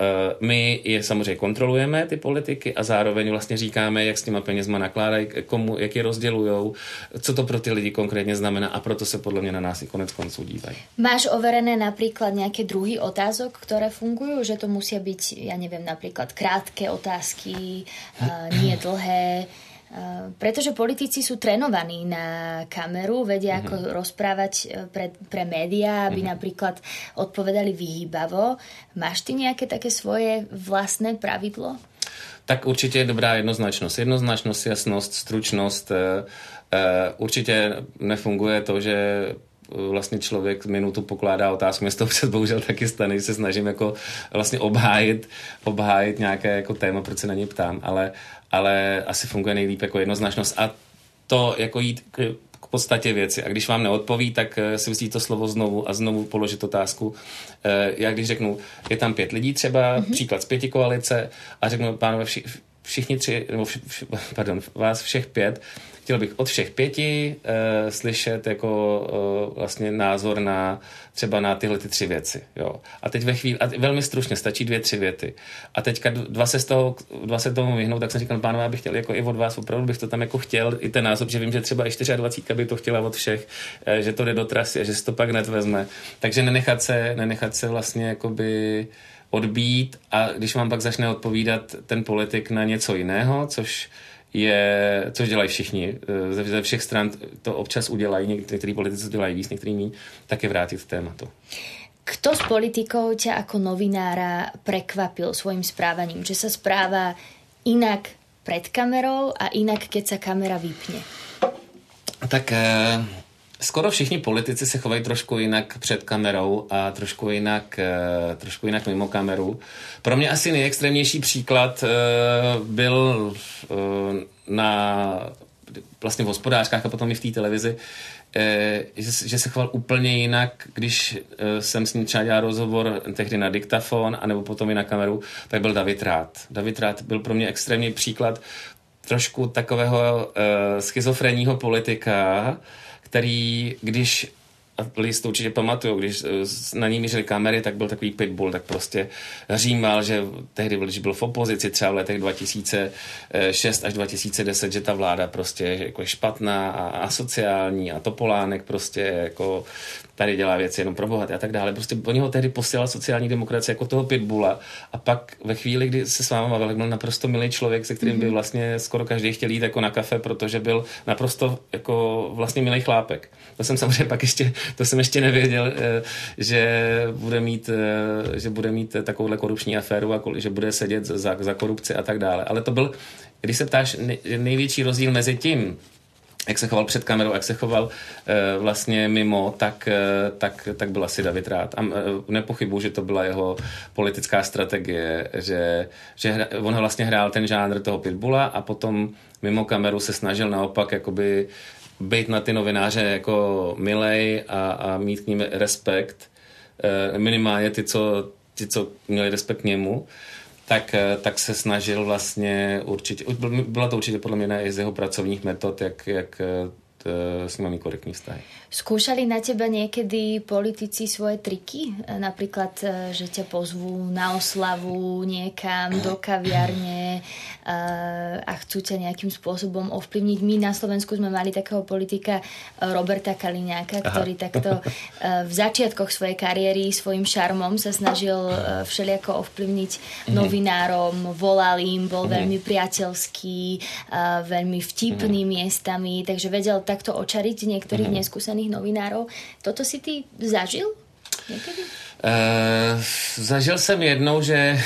uh, my je samozřejmě kontrolujeme, ty politiky, a zároveň vlastně říkáme, jak s těma penězma nakládají, komu, jak je rozdělujou, co to pro ty lidi konkrétně znamená a proto se podle mě na nás i konec konců dívají. Máš overené například nějaké druhy otázok, které fungují, že to musí být, já nevím, například krátké otázky, uh, nie dlhé, pretože politici sú trénovaní na kameru, vedia mm-hmm. ako rozprávať eh, pre, pre médiá, aby mm-hmm. napríklad odpovedali vyhýbavo. Máš ty nejaké také svoje vlastné pravidlo? Tak určitě je dobrá jednoznačnost. Jednoznačnost, jasnost, stručnost. E, určitě nefunguje to, že vlastně člověk minutu pokládá otázku, mě to přes bohužel taky stane, že se snažím jako vlastně obhájit, obhájit nějaké jako téma, proč se na ně ptám, ale, ale asi funguje nejlíp jako jednoznačnost a to jako jít k, k podstatě věci. A když vám neodpoví, tak eh, si vzít to slovo znovu a znovu položit otázku. Eh, já když řeknu, je tam pět lidí třeba, mm-hmm. příklad z pěti koalice a řeknu, pánové, vši, všichni tři, nebo vši, *laughs* pardon, vás všech pět, chtěl bych od všech pěti uh, slyšet jako uh, vlastně názor na třeba na tyhle ty tři věci. Jo. A teď ve chvíli, a velmi stručně, stačí dvě, tři věty. A teďka dva se, z toho, dva se tomu vyhnout, tak jsem říkal, pánové, bych chtěl jako i od vás, opravdu bych to tam jako chtěl, i ten názor, že vím, že třeba i 24 by to chtěla od všech, uh, že to jde do trasy a že si to pak hned vezme. Takže nenechat se, nenechat se vlastně jakoby odbít a když vám pak začne odpovídat ten politik na něco jiného, což je, což dělají všichni, eh, ze, ze všech stran to občas udělají, někteří politici to dělají víc, někteří méně, tak je vrátit k tématu. Kto z politikov ťa ako novinára prekvapil svojim správaním? Že sa správa inak pred kamerou a inak, keď sa kamera vypne? Tak eh, skoro všichni politici se chovají trošku jinak před kamerou a trošku jinak, eh, trošku jinak mimo kameru. Pro mě asi nejextrémnější příklad eh, byl eh, na vlastně v hospodářkách a potom i v té televizi, že, se choval úplně jinak, když jsem s ním třeba dělal rozhovor tehdy na diktafon, anebo potom i na kameru, tak byl David Rád. David Rád byl pro mě extrémní příklad trošku takového uh, schizofrenního politika, který, když a lidi to určitě pamatuju, když eh, na ní mířili kamery, tak byl takový pitbull, tak prostě římal, že tehdy byl, že byl v opozici třeba v letech 2006 až 2010, že ta vláda prostě jako je špatná a asociální a Topolánek prostě jako tady dělá věci jenom pro bohaté a tak dále. Prostě oni ho tehdy posílala sociální demokracie jako toho pitbula a pak ve chvíli, kdy se s váma bavil, byl naprosto milý člověk, se kterým by mhm. vlastně skoro každý chtěl jít jako na kafe, protože byl naprosto jako vlastně milý chlápek. To jsem samozřejmě pak ještě, to jsem ještě nevěděl, eh, že bude mít, eh, že bude mít takovouhle korupční aféru a že bude sedět za, za korupci a tak dále. Ale to byl, když se ptáš, největší rozdíl mezi tím, jak se choval před kamerou, jak se choval e, vlastně mimo, tak, e, tak, tak byl asi David Rád. A e, nepochybuji, že to byla jeho politická strategie, že, že hra, on vlastně hrál ten žánr toho pitbulla a potom mimo kameru se snažil naopak jakoby být na ty novináře jako milej a, a mít k ním respekt. E, minimálně ty, co, ty, co měli respekt k němu tak, eh, tak se snažil vlastně určitě, byla to určitě podle mě jedna z jeho pracovních metod, jak, jak eh, s nimi mít korektní vztahy. Skúšali na teba niekedy politici svoje triky? Napríklad, e, že ťa pozvú na oslavu niekam do kaviarne e, a chcú ťa nejakým spôsobom ovplyvniť. My na Slovensku sme mali takého politika Roberta Kaliňáka, ktorý Aha. takto v začiatkoch svojej kariéry svojim šarmom sa snažil všelijako ovplyvniť mm-hmm. novinárom, volal im, bol mm-hmm. veľmi priateľský, veľmi vtipný mm-hmm. miestami, takže vedel takto očariť niektorých neskúsených zkušených novinárov. Toto si ty zažil někdy? Uh, zažil jsem jednou, že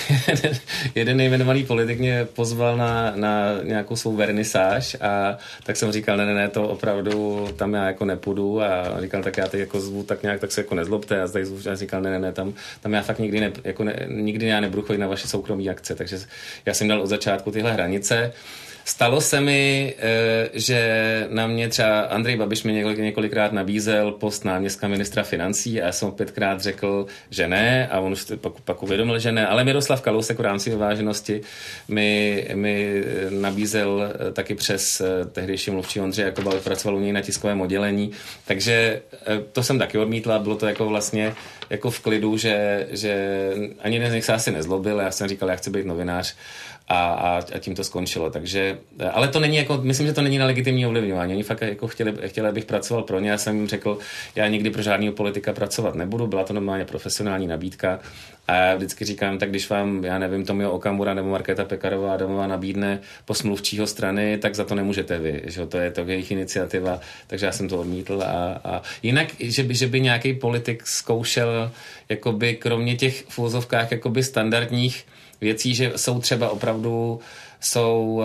*laughs* jeden nejmenovaný politik mě pozval na, na nějakou svou vernisáž a tak jsem říkal, ne, ne, ne, to opravdu tam já jako nepůjdu a říkal, tak já teď jako zvu tak nějak, tak se jako nezlobte a zde zvu, a říkal, ne, ne, ne, tam, tam já fakt nikdy, ne, jako ne, nikdy já nebudu chodit na vaše soukromé akce, takže já jsem dal od začátku tyhle hranice. Stalo se mi, eh, že na mě třeba Andrej Babiš mi několik, několikrát nabízel post náměstka ministra financí a já jsem pětkrát řekl, že ne a on už pak, pak uvědomil, že ne, ale Miroslav Kalousek v rámci vyváženosti mi, mi nabízel eh, taky přes eh, tehdejší mluvčí jako pracoval u něj na tiskovém oddělení, takže to jsem taky odmítla, bylo to jako vlastně jako v klidu, že, že ani jeden z nich se asi nezlobil, já jsem říkal, já chci být novinář a, a, a tím to skončilo. Takže, ale to není jako, myslím, že to není na legitimní ovlivňování. Oni fakt jako chtěli, chtěli, abych pracoval pro ně. Já jsem jim řekl, já nikdy pro žádného politika pracovat nebudu, byla to normálně profesionální nabídka. A já vždycky říkám, tak když vám, já nevím, Tomio Okamura nebo Markéta Pekarová Adamová nabídne posmluvčího strany, tak za to nemůžete vy, že to je to jejich iniciativa, takže já jsem to odmítl. A, a jinak, že by, že by nějaký politik zkoušel, jakoby kromě těch v jakoby standardních věcí, že jsou třeba opravdu jsou uh,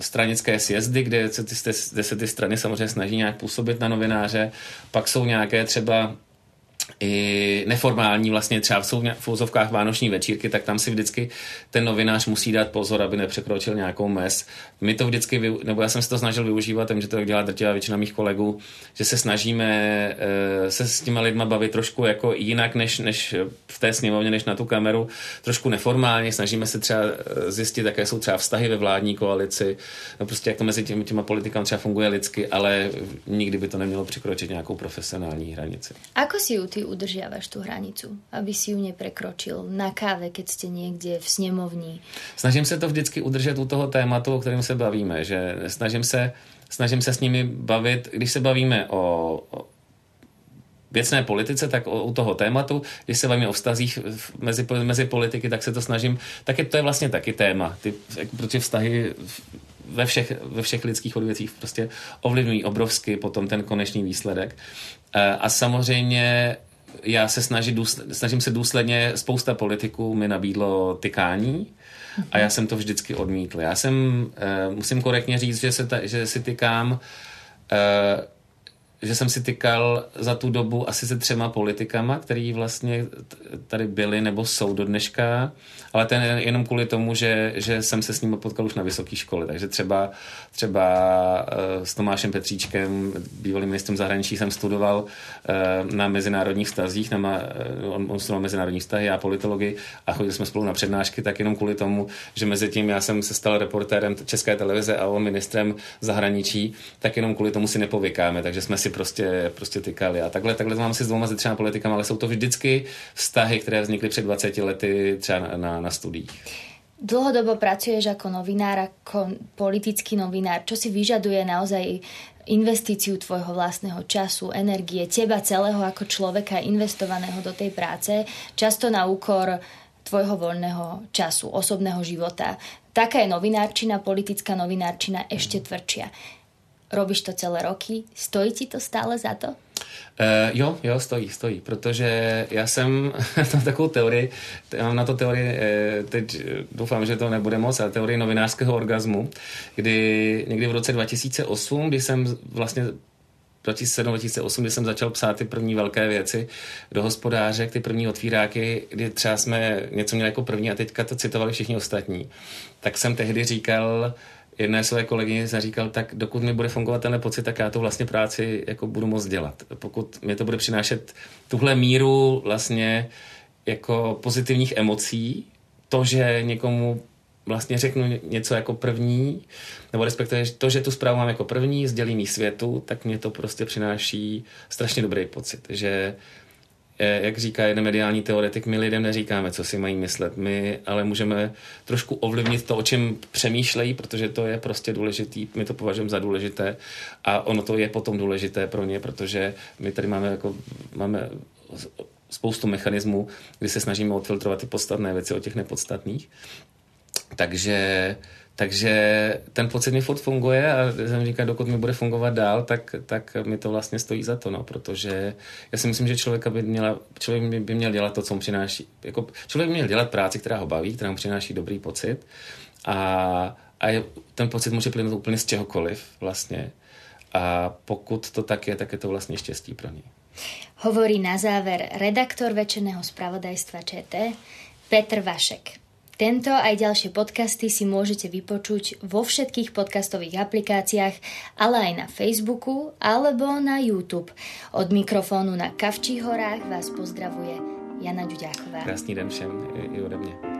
stranické sjezdy, kde se, ty, kde se ty strany samozřejmě snaží nějak působit na novináře, pak jsou nějaké třeba i neformální vlastně třeba v úzovkách vánoční večírky, tak tam si vždycky ten novinář musí dát pozor, aby nepřekročil nějakou mes. My to vždycky, nebo já jsem se to snažil využívat, že to dělá drtivá většina mých kolegů, že se snažíme uh, se s těma lidma bavit trošku jako jinak, než, než v té sněmovně, než na tu kameru, trošku neformálně, snažíme se třeba eh, zjistit, jaké jsou třeba vztahy ve vládní koalici, no prostě jak to mezi těmi, těma politikami třeba funguje lidsky, ale nikdy by to nemělo překročit nějakou profesionální hranici. Ako si ty udržiavaš tú hranicu, aby si ju neprekročil na káve, keď ste niekde v sněmovní? Snažím se to vždycky udržet u toho tématu, o kterém se bavíme, že snažím se, snažím se s nimi bavit, když se bavíme o, o věcné politice, tak o, u toho tématu, když se bavíme o vztazích mezi, mezi politiky, tak se to snažím, tak je, to je vlastně taky téma, ty, protože vztahy ve všech, ve všech lidských odvěcích prostě ovlivňují obrovsky potom ten konečný výsledek. E, a samozřejmě já se snažím, snažím se důsledně, spousta politiků mi nabídlo tykání a já jsem to vždycky odmítl. Já jsem, uh, musím korektně říct, že, se ta, že si tykám uh, že jsem si tykal za tu dobu asi se třema politikama, který vlastně tady byli nebo jsou do dneška, ale ten jenom kvůli tomu, že, že jsem se s nimi potkal už na vysoké škole. Takže třeba, třeba uh, s Tomášem Petříčkem, bývalým ministrem zahraničí, jsem studoval uh, na mezinárodních vztazích, na, uh, on, studoval mezinárodní vztahy, já politologii a chodili jsme spolu na přednášky, tak jenom kvůli tomu, že mezi tím já jsem se stal reportérem České televize a on ministrem zahraničí, tak jenom kvůli tomu si nepovykáme, takže jsme si si prostě, prostě tykali. A takhle, takhle mám si s dvoma ze třema politikama, ale jsou to vždycky vztahy, které vznikly před 20 lety třeba na, na, na studiích. Dlhodobo pracuješ ako novinár, ako politický novinár, čo si vyžaduje naozaj investíciu tvojho vlastného času, energie, teba celého ako človeka investovaného do tej práce, často na úkor tvojho voľného času, osobného života. Taká je novinárčina, politická novinárčina ešte tvrdšia. Robíš to celé roky, stojí ti to stále za to? Uh, jo, jo, stojí, stojí, protože já jsem *laughs* tam takovou teorii, mám na to teorii, eh, teď doufám, že to nebude moc, ale teorii novinářského orgazmu, kdy někdy v roce 2008, kdy jsem vlastně 2007-2008, kdy jsem začal psát ty první velké věci do hospodáře, ty první otvíráky, kdy třeba jsme něco měli jako první a teďka to citovali všichni ostatní, tak jsem tehdy říkal, jedné své kolegyně jsem říkal, tak dokud mi bude fungovat tenhle pocit, tak já tu vlastně práci jako budu moct dělat. Pokud mě to bude přinášet tuhle míru vlastně jako pozitivních emocí, to, že někomu vlastně řeknu něco jako první, nebo respektive to, že tu zprávu mám jako první, sdělím jí světu, tak mě to prostě přináší strašně dobrý pocit, že jak říká jeden mediální teoretik, my lidem neříkáme, co si mají myslet, my ale můžeme trošku ovlivnit to, o čem přemýšlejí, protože to je prostě důležitý, my to považujeme za důležité a ono to je potom důležité pro ně, protože my tady máme, jako, máme spoustu mechanismů, kdy se snažíme odfiltrovat ty podstatné věci od těch nepodstatných. Takže, takže ten pocit mi furt funguje a jsem říkal, dokud mi bude fungovat dál, tak, tak mi to vlastně stojí za to, no, protože já si myslím, že člověk by, měla, člověk by měl dělat to, co mu přináší. Jako, člověk by měl dělat práci, která ho baví, která mu přináší dobrý pocit a, a je, ten pocit může plynout úplně z čehokoliv vlastně. A pokud to tak je, tak je to vlastně štěstí pro něj. Hovorí na záver redaktor večerného spravodajstva ČT Petr Vašek. Tento aj ďalšie podcasty si môžete vypočuť vo všetkých podcastových aplikáciách, ale aj na Facebooku alebo na YouTube. Od mikrofónu na Kavčích horách vás pozdravuje Jana Ďuďáková. Krásný den všem i ode.